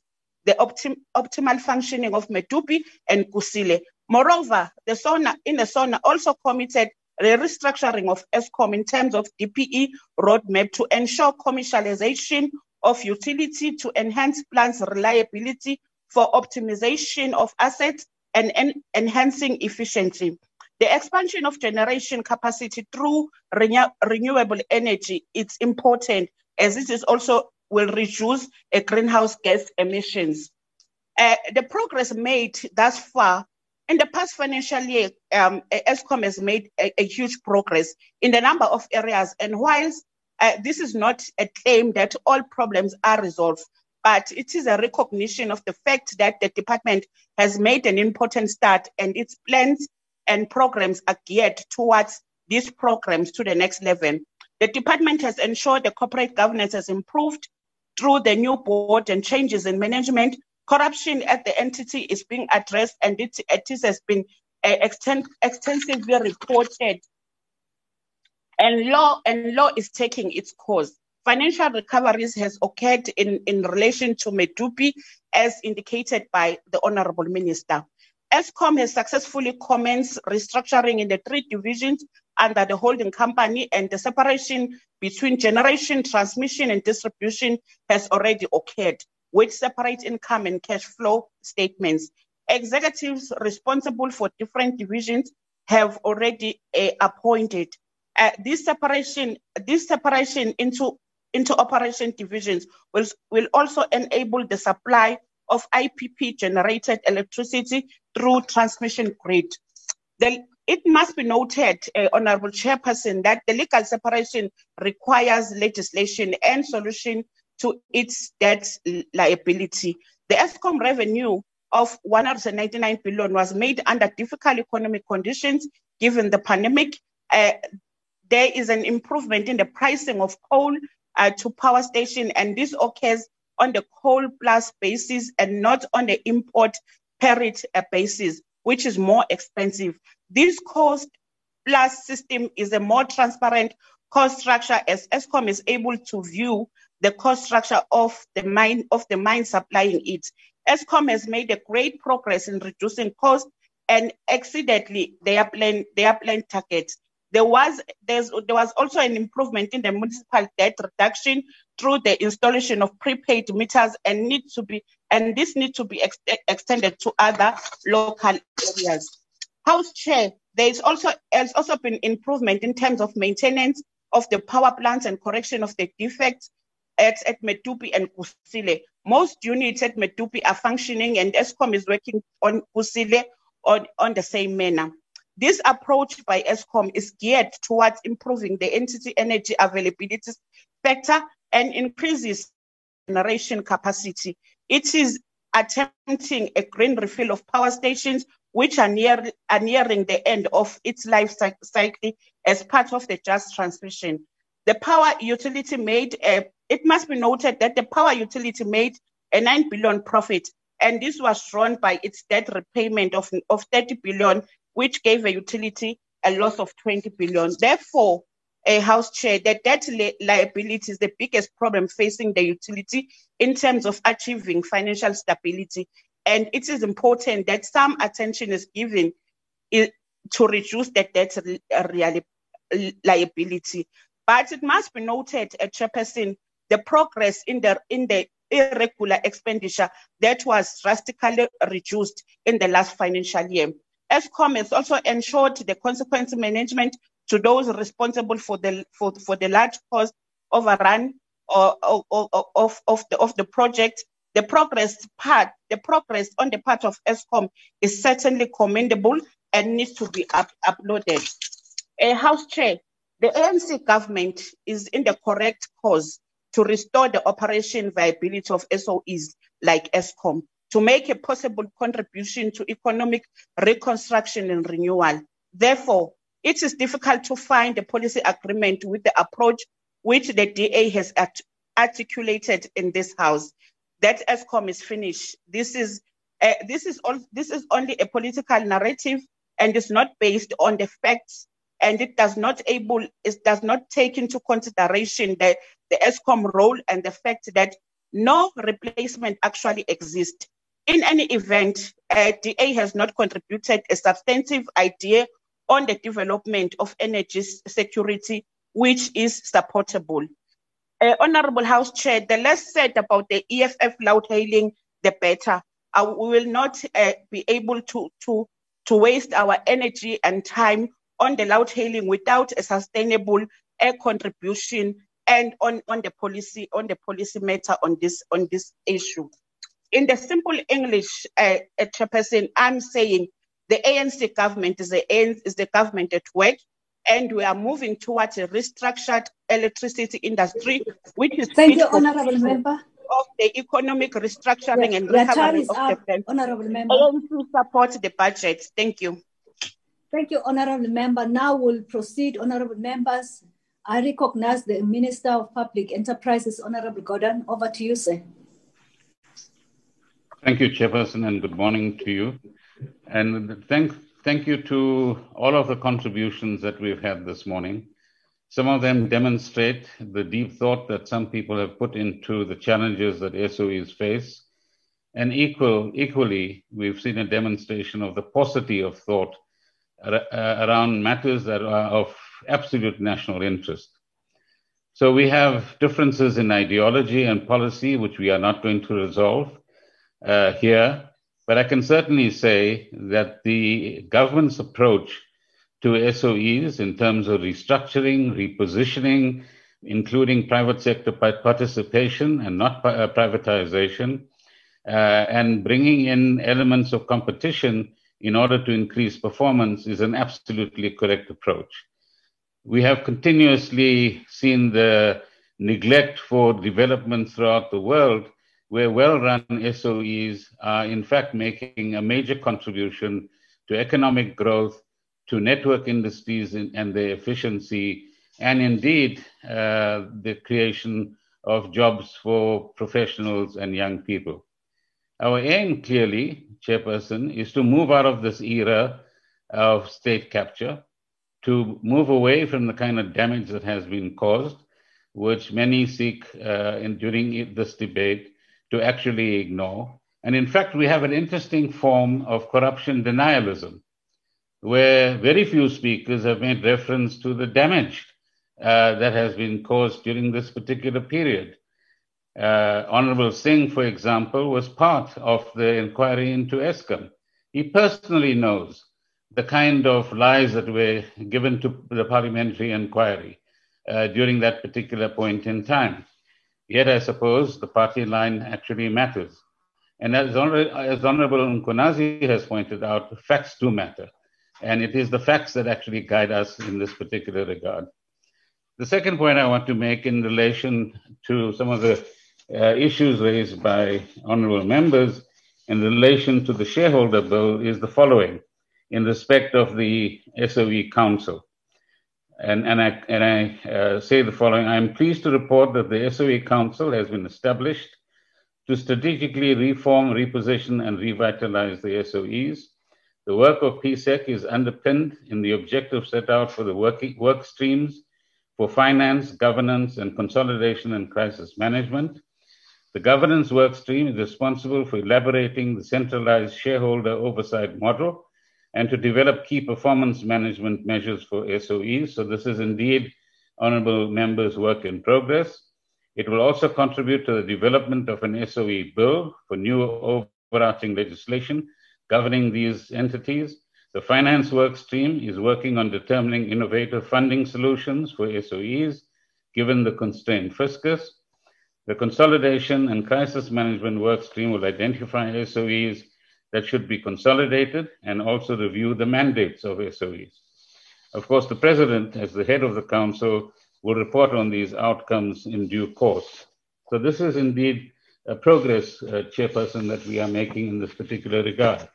the optim- optimal functioning of Medupi and Kusile. Moreover, the SONA, in the SONA also committed the restructuring of Eskom in terms of DPE roadmap to ensure commercialization of utility to enhance plants reliability for optimization of assets and en- enhancing efficiency. The expansion of generation capacity through renew- renewable energy is important as this is also will reduce uh, greenhouse gas emissions. Uh, the progress made thus far in the past financial year, um, Eskom has made a, a, huge progress in the number of areas. And whilst uh, this is not a claim that all problems are resolved, but it is a recognition of the fact that the department has made an important start and its plans and programs are geared towards these programs to the next level. The department has ensured the corporate governance has improved through the new board and changes in management. Corruption at the entity is being addressed and it, it has been uh, exten- extensively reported. And law and law is taking its course financial recoveries has occurred in, in relation to medupi as indicated by the honorable minister eskom has successfully commenced restructuring in the three divisions under the holding company and the separation between generation transmission and distribution has already occurred with separate income and cash flow statements. Executives responsible for different divisions have already uh, appointed. Uh, this separation, this separation into into operation divisions will, will also enable the supply of IPP generated electricity through transmission grid. The, it must be noted, uh, Honorable Chairperson, that the legal separation requires legislation and solution to its debt liability. The Eskom revenue of 199 billion was made under difficult economic conditions given the pandemic. Uh, there is an improvement in the pricing of coal uh, to power station, and this occurs on the cost plus basis and not on the import parity uh, basis, which is more expensive. This cost plus system is a more transparent cost structure as Eskom is able to view the cost structure of the mine of the mine supplying it. Eskom has made a great progress in reducing cost and exceededly their plan their plan targets. There was there's, there was also an improvement in the municipal debt reduction through the installation of prepaid meters and need to be and this need to be ex- extended to other local areas. House Chair, there is also has also been improvement in terms of maintenance of the power plants and correction of the defects at, at Medupi and Kusile. Most units at Medupi are functioning and Eskom is working on Kusile on, on the same manner. This approach by Eskom is geared towards improving the entity energy availability factor and increases generation capacity. It is attempting a green refill of power stations which are, near, are nearing the end of its life cycle as part of the just transition. The power utility made, a, it must be noted that the power utility made a 9 billion profit, and this was drawn by its debt repayment of, of 30 billion which gave a utility a loss of 20 billion. Therefore, a house chair, the debt li- liability is the biggest problem facing the utility in terms of achieving financial stability. And it is important that some attention is given to reduce the debt li- liability. But it must be noted, uh, Chairperson, the progress in the in the irregular expenditure that was drastically reduced in the last financial year. Eskom has also ensured the consequence management to those responsible for the for, for the large cost overrun or, or, or, of, of, the, of the project. The progress part, the progress on the part of Eskom is certainly commendable and needs to be up, uploaded. A House Chair, the ANC government is in the correct course to restore the operation viability of SOEs like Eskom to make a possible contribution to economic reconstruction and renewal. Therefore, it is difficult to find a policy agreement with the approach which the DA has art- articulated in this House. That Eskom is finished. This is uh, this is all. This is only a political narrative and is not based on the facts, and it does not able it does not take into consideration the the Eskom role and the fact that no replacement actually exists. In any event, uh, DA has not contributed a substantive idea on the development of energy security, which is supportable. Uh, Honorable House Chair, the less said about the EFF loud hailing, the better. Uh, we will not uh, be able to, to, to waste our energy and time on the loud hailing without a sustainable air contribution and on, on the policy on the policy matter on this on this issue in the simple English, uh, uh, Chairperson, I'm saying the ANC government is the, is the government at work, and we are moving towards a restructured electricity industry, which is thank you, honourable member. Of the economic restructuring yes, and recovery of up, the. Honourable member. ANC support the budget. Thank you. Thank you, honourable member. Now we'll proceed, honourable members. I recognize the Minister of Public Enterprises, Honourable Gordhan. Over to you, sir. Thank you, Chairperson, and good morning to you. And thank, thank you to all of the contributions that we've had this morning. Some of them demonstrate the deep thought that some people have put into the challenges that SOEs face. And equal, equally, we've seen a demonstration of the paucity of thought uh, around matters that are of absolute national interest. So we have differences in ideology and policy, which we are not going to resolve uh, here, but I can certainly say that the government's approach to SOEs in terms of restructuring, repositioning, including private sector participation and not uh, privatization, uh, and bringing in elements of competition in order to increase performance is an absolutely correct approach. We have continuously seen the neglect for development throughout the world where well-run SOEs are in fact making a major contribution to economic growth, to network industries and their efficiency, and indeed uh, the creation of jobs for professionals and young people. Our aim, clearly, Chairperson, is to move out of this era of state capture, to move away from the kind of damage that has been caused, which many seek uh, in, during this debate to actually ignore. And in fact, we have an interesting form of corruption denialism, where very few speakers have made reference to the damage uh, that has been caused during this particular period. Uh, Honorable Singh, for example, was part of the inquiry into Eskom. He personally knows the kind of lies that were given to the parliamentary inquiry uh, during that particular point in time. Yet, I suppose the party line actually matters. And as, as Honorable Mkhwanazi has pointed out, facts do matter. And it is the facts that actually guide us in this particular regard. The second point I want to make in relation to some of the uh, issues raised by honorable members in relation to the shareholder bill is the following in respect of the SOE Council. And, and I, and I uh, say the following I am pleased to report that the SOE Council has been established to strategically reform, reposition, and revitalize the SOEs. The work of PSEC is underpinned in the objectives set out for the working, work streams for finance, governance, and consolidation and crisis management. The governance work stream is responsible for elaborating the centralized shareholder oversight model and to develop key performance management measures for SOEs. So, this is indeed honorable members' work in progress. It will also contribute to the development of an SOE bill for new overarching legislation governing these entities the finance work stream is working on determining innovative funding solutions for SOEs given the constrained fiscus. The consolidation and crisis management work stream will identify SOEs that should be consolidated and also review the mandates of SOEs. Of course, the President, as the head of the Council, will report on these outcomes in due course. So, this is indeed a progress, uh, Chairperson, that we are making in this particular regard.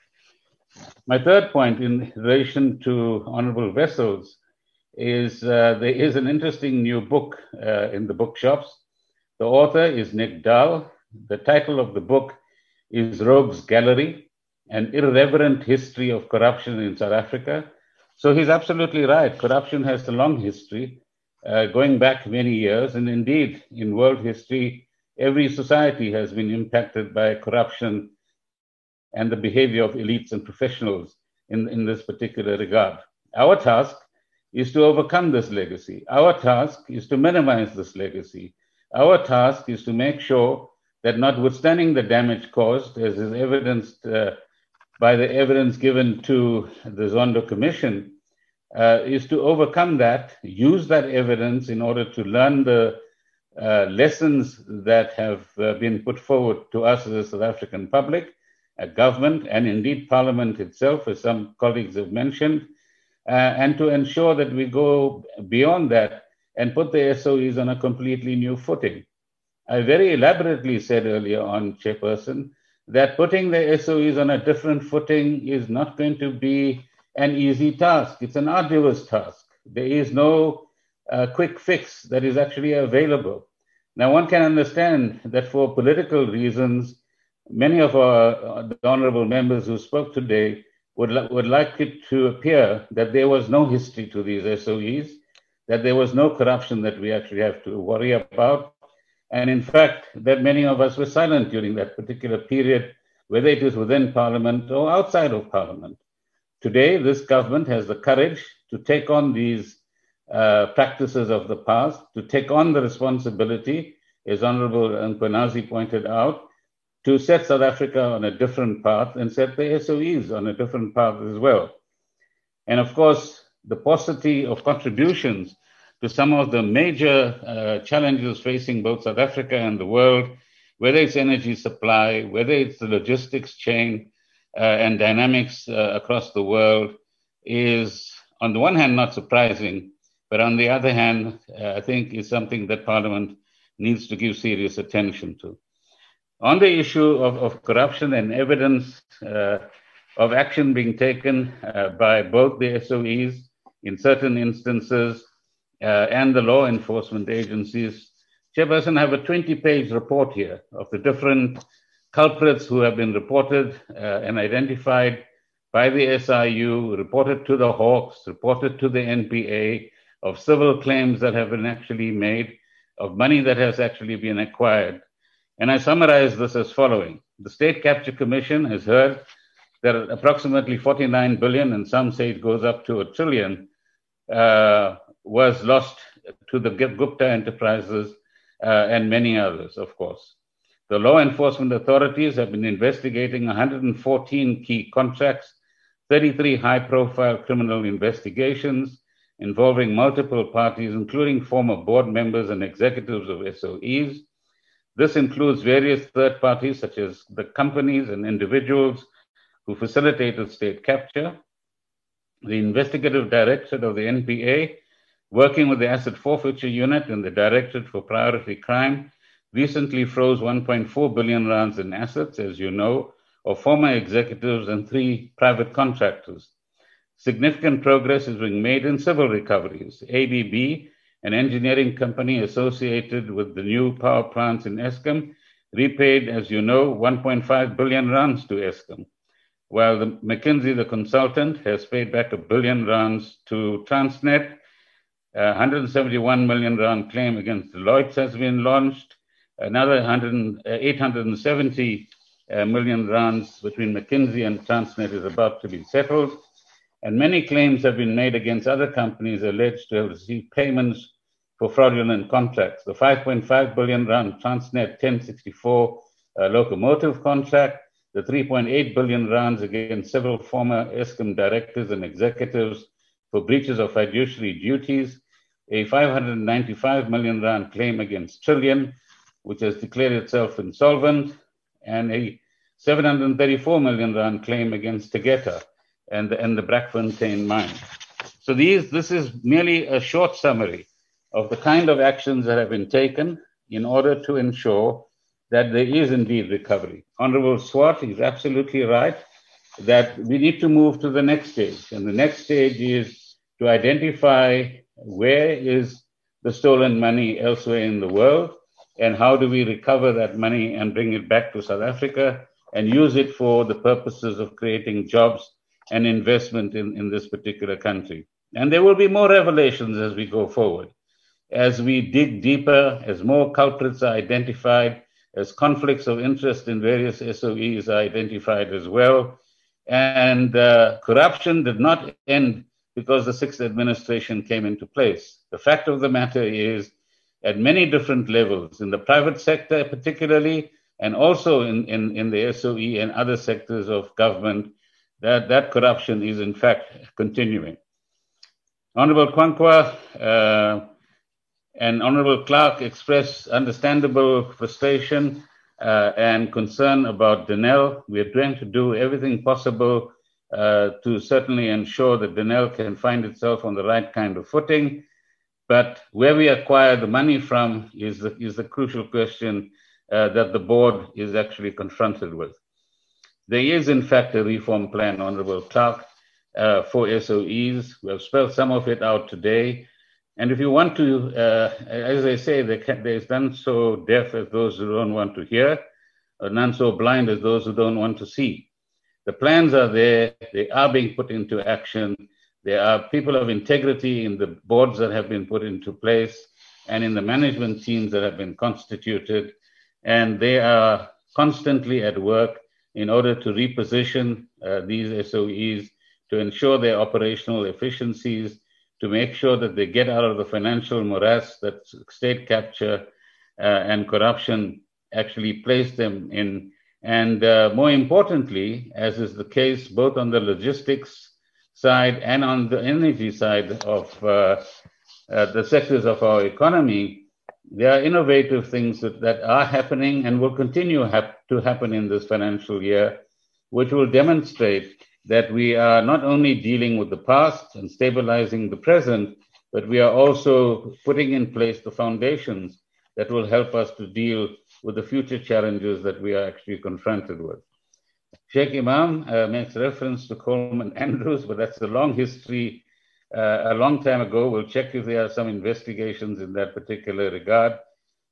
My third point in relation to Honorable Wessels is uh, there is an interesting new book uh, in the bookshops. The author is Nick Dall. The title of the book is Rogues Gallery An Irreverent History of Corruption in South Africa. So he's absolutely right. Corruption has a long history, uh, going back many years. And indeed, in world history, every society has been impacted by corruption and the behavior of elites and professionals in, in this particular regard. Our task is to overcome this legacy. Our task is to minimize this legacy. Our task is to make sure that, notwithstanding the damage caused, as is evidenced uh, by the evidence given to the Zondo Commission, uh, is to overcome that, use that evidence in order to learn the uh, lessons that have uh, been put forward to us as a South African public, a government, and indeed Parliament itself, as some colleagues have mentioned, uh, and to ensure that we go beyond that and put the SOEs on a completely new footing. I very elaborately said earlier on, Chairperson, that putting the SOEs on a different footing is not going to be an easy task. It's an arduous task. There is no uh, quick fix that is actually available. Now, one can understand that for political reasons, many of our uh, honorable members who spoke today would, li- would like it to appear that there was no history to these SOEs, that there was no corruption that we actually have to worry about. And in fact, that many of us were silent during that particular period, whether it is within Parliament or outside of Parliament. Today, this government has the courage to take on these uh, practices of the past, to take on the responsibility, as Honorable Mkhwanazi pointed out, to set South Africa on a different path and set the SOEs on a different path as well. And of course, the paucity of contributions to some of the major uh, challenges facing both South Africa and the world, whether it's energy supply, whether it's the logistics chain uh, and dynamics uh, across the world, is on the one hand not surprising, but on the other hand, I think is something that Parliament needs to give serious attention to. On the issue of, of corruption and evidence uh, of action being taken uh, by both the SOEs in certain instances and the law enforcement agencies. Chairperson, I have a 20 page report here of the different culprits who have been reported uh, and identified by the SIU, reported to the Hawks, reported to the NPA, of civil claims that have been actually made, of money that has actually been acquired. And I summarize this as following. The State Capture Commission has heard that approximately 49 billion, and some say it goes up to a trillion, uh, was lost to the Gupta enterprises uh, and many others, of course. The law enforcement authorities have been investigating 114 key contracts, 33 high profile criminal investigations involving multiple parties, including former board members and executives of SOEs. This includes various third parties, such as the companies and individuals who facilitated state capture. The investigative director of the NPA, working with the Asset Forfeiture Unit and the Directorate for Priority Crime, recently froze 1.4 billion rands in assets, as you know, of former executives and three private contractors. Significant progress is being made in civil recoveries. ABB, an engineering company associated with the new power plants in Eskom, repaid, as you know, 1.5 billion rands to Eskom, while the McKinsey, the consultant, has paid back a billion rands to Transnet. 171 million rand claim against Deloitte has been launched. Another 100, uh, 870 uh, million rands between McKinsey and Transnet is about to be settled and many claims have been made against other companies alleged to have received payments for fraudulent contracts. The 5.5 billion rand Transnet 1064 uh, locomotive contract, the 3.8 billion rands against several former Eskom directors and executives for breaches of fiduciary duties, a 595 million rand claim against Trillian, which has declared itself insolvent, and a 734 million rand claim against Tegeta, and the, and the Brakfontein mine. So these, this is merely a short summary of the kind of actions that have been taken in order to ensure that there is indeed recovery. Honorable Swart is absolutely right that we need to move to the next stage. And the next stage is to identify where is the stolen money elsewhere in the world and how do we recover that money and bring it back to South Africa and use it for the purposes of creating jobs and investment in, in this particular country. And there will be more revelations as we go forward. As we dig deeper, as more culprits are identified, as conflicts of interest in various SOEs are identified as well. And uh, corruption did not end because the sixth administration came into place. The fact of the matter is, at many different levels, in the private sector particularly, and also in, in, in the SOE and other sectors of government, that, that corruption is in fact continuing. Honorable Kwankwa uh, and Honorable Clark expressed understandable frustration uh, and concern about Denel. We are trying to do everything possible uh, to certainly ensure that Denel can find itself on the right kind of footing. But where we acquire the money from is the, is the crucial question uh, that the board is actually confronted with. There is, in fact, a reform plan, Honorable Clark, uh, for SOEs. We have spelled some of it out today. And if you want to, uh, as I say, there's none so deaf as those who don't want to hear, or none so blind as those who don't want to see. The plans are there, they are being put into action. There are people of integrity in the boards that have been put into place and in the management teams that have been constituted. And they are constantly at work in order to reposition uh, these SOEs to ensure their operational efficiencies, to make sure that they get out of the financial morass that state capture uh, and corruption actually place them in. And uh, more importantly, as is the case both on the logistics side and on the energy side of uh, uh, the sectors of our economy, there are innovative things that, that are happening and will continue hap- to happen in this financial year, which will demonstrate that we are not only dealing with the past and stabilizing the present, but we are also putting in place the foundations that will help us to deal with the future challenges that we are actually confronted with. Shaik Emam uh, makes reference to Coleman Andrews, but that's a long history uh, a long time ago. We'll check if there are some investigations in that particular regard.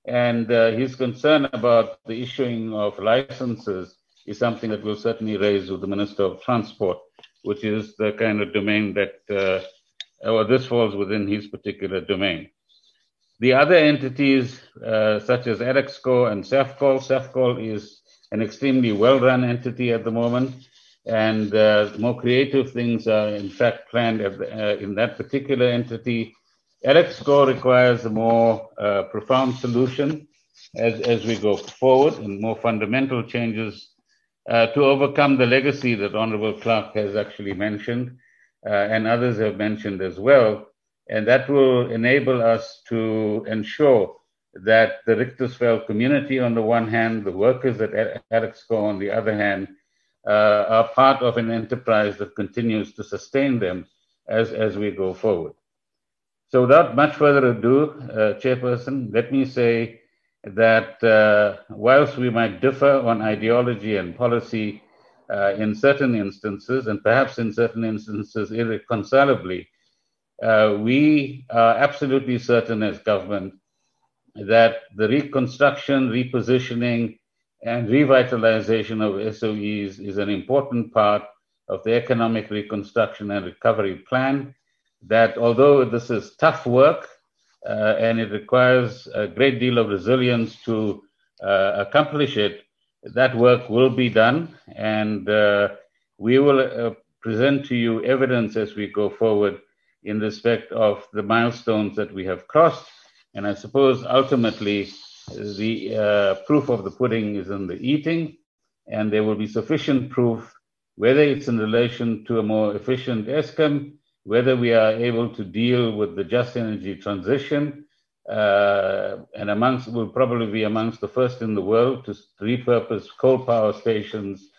And uh, his concern about the issuing of licenses is something that we'll certainly raise with the Minister of Transport, which is the kind of domain that, uh, or this falls within his particular domain. The other entities, uh, such as Alexkor and Safcol, Safcol is an extremely well-run entity at the moment, and uh, more creative things are in fact planned uh, in that particular entity. Alexkor requires a more profound solution as, we go forward and more fundamental changes to overcome the legacy that Honorable Clark has actually mentioned and others have mentioned as well. And that will enable us to ensure that the Richtersveld community, on the one hand, the workers at Alexkor on the other hand, uh, are part of an enterprise that continues to sustain them as, as we go forward. So, without much further ado, uh, Chairperson, let me say that uh, whilst we might differ on ideology and policy uh, in certain instances, and perhaps in certain instances irreconcilably, uh, we are absolutely certain as government that the reconstruction, repositioning, and revitalization of SOEs is an important part of the economic reconstruction and recovery plan. That although this is tough work uh, and it requires a great deal of resilience to uh, accomplish it, that work will be done. And uh, we will uh, present to you evidence as we go forward in respect of the milestones that we have crossed. And I suppose ultimately the uh, proof of the pudding is in the eating, and there will be sufficient proof, whether it's in relation to a more efficient Eskom, whether we are able to deal with the just energy transition, uh, and amongst will probably be amongst the first in the world to repurpose coal power stations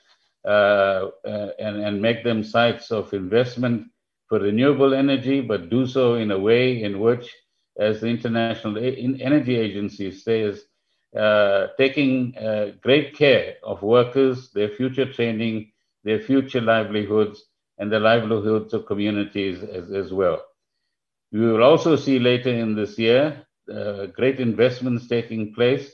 uh, uh, and, and make them sites of investment for renewable energy, but do so in a way in which as the International Energy Agency says, uh, taking uh, great care of workers, their future training, their future livelihoods, and the livelihoods of communities as, as well. We will also see later in this year uh, great investments taking place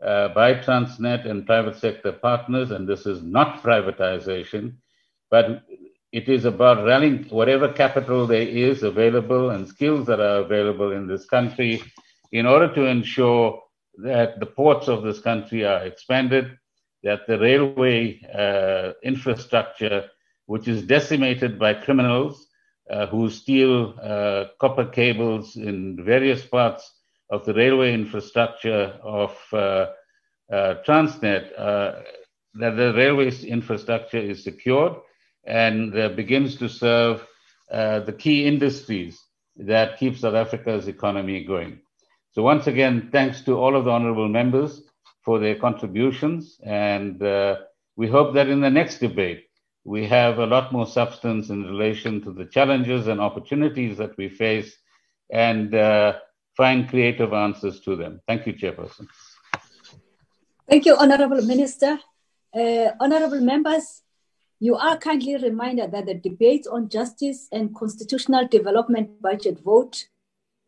uh, by Transnet and private sector partners, and this is not privatization, but it is about rallying whatever capital there is available and skills that are available in this country in order to ensure that the ports of this country are expanded, that the railway uh, infrastructure, which is decimated by criminals uh, who steal uh, copper cables in various parts of the railway infrastructure of uh, uh, Transnet, uh, that the railway infrastructure is secured and begins to serve uh, the key industries that keep South Africa's economy going. So once again, thanks to all of the honorable members for their contributions. And uh, we hope that in the next debate, we have a lot more substance in relation to the challenges and opportunities that we face and uh, find creative answers to them. Thank you, Chairperson. Thank you, Honorable Minister. Uh, honorable members, you are kindly reminded that the debates on justice and constitutional development budget vote,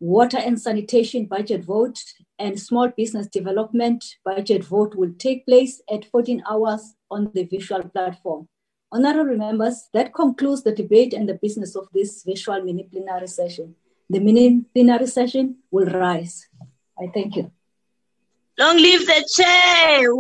water and sanitation budget vote, and small business development budget vote will take place at 14 hours on the virtual platform. Honorable members, that concludes the debate and the business of this virtual mini plenary session. The mini plenary session will rise. I thank you. Long live the chair.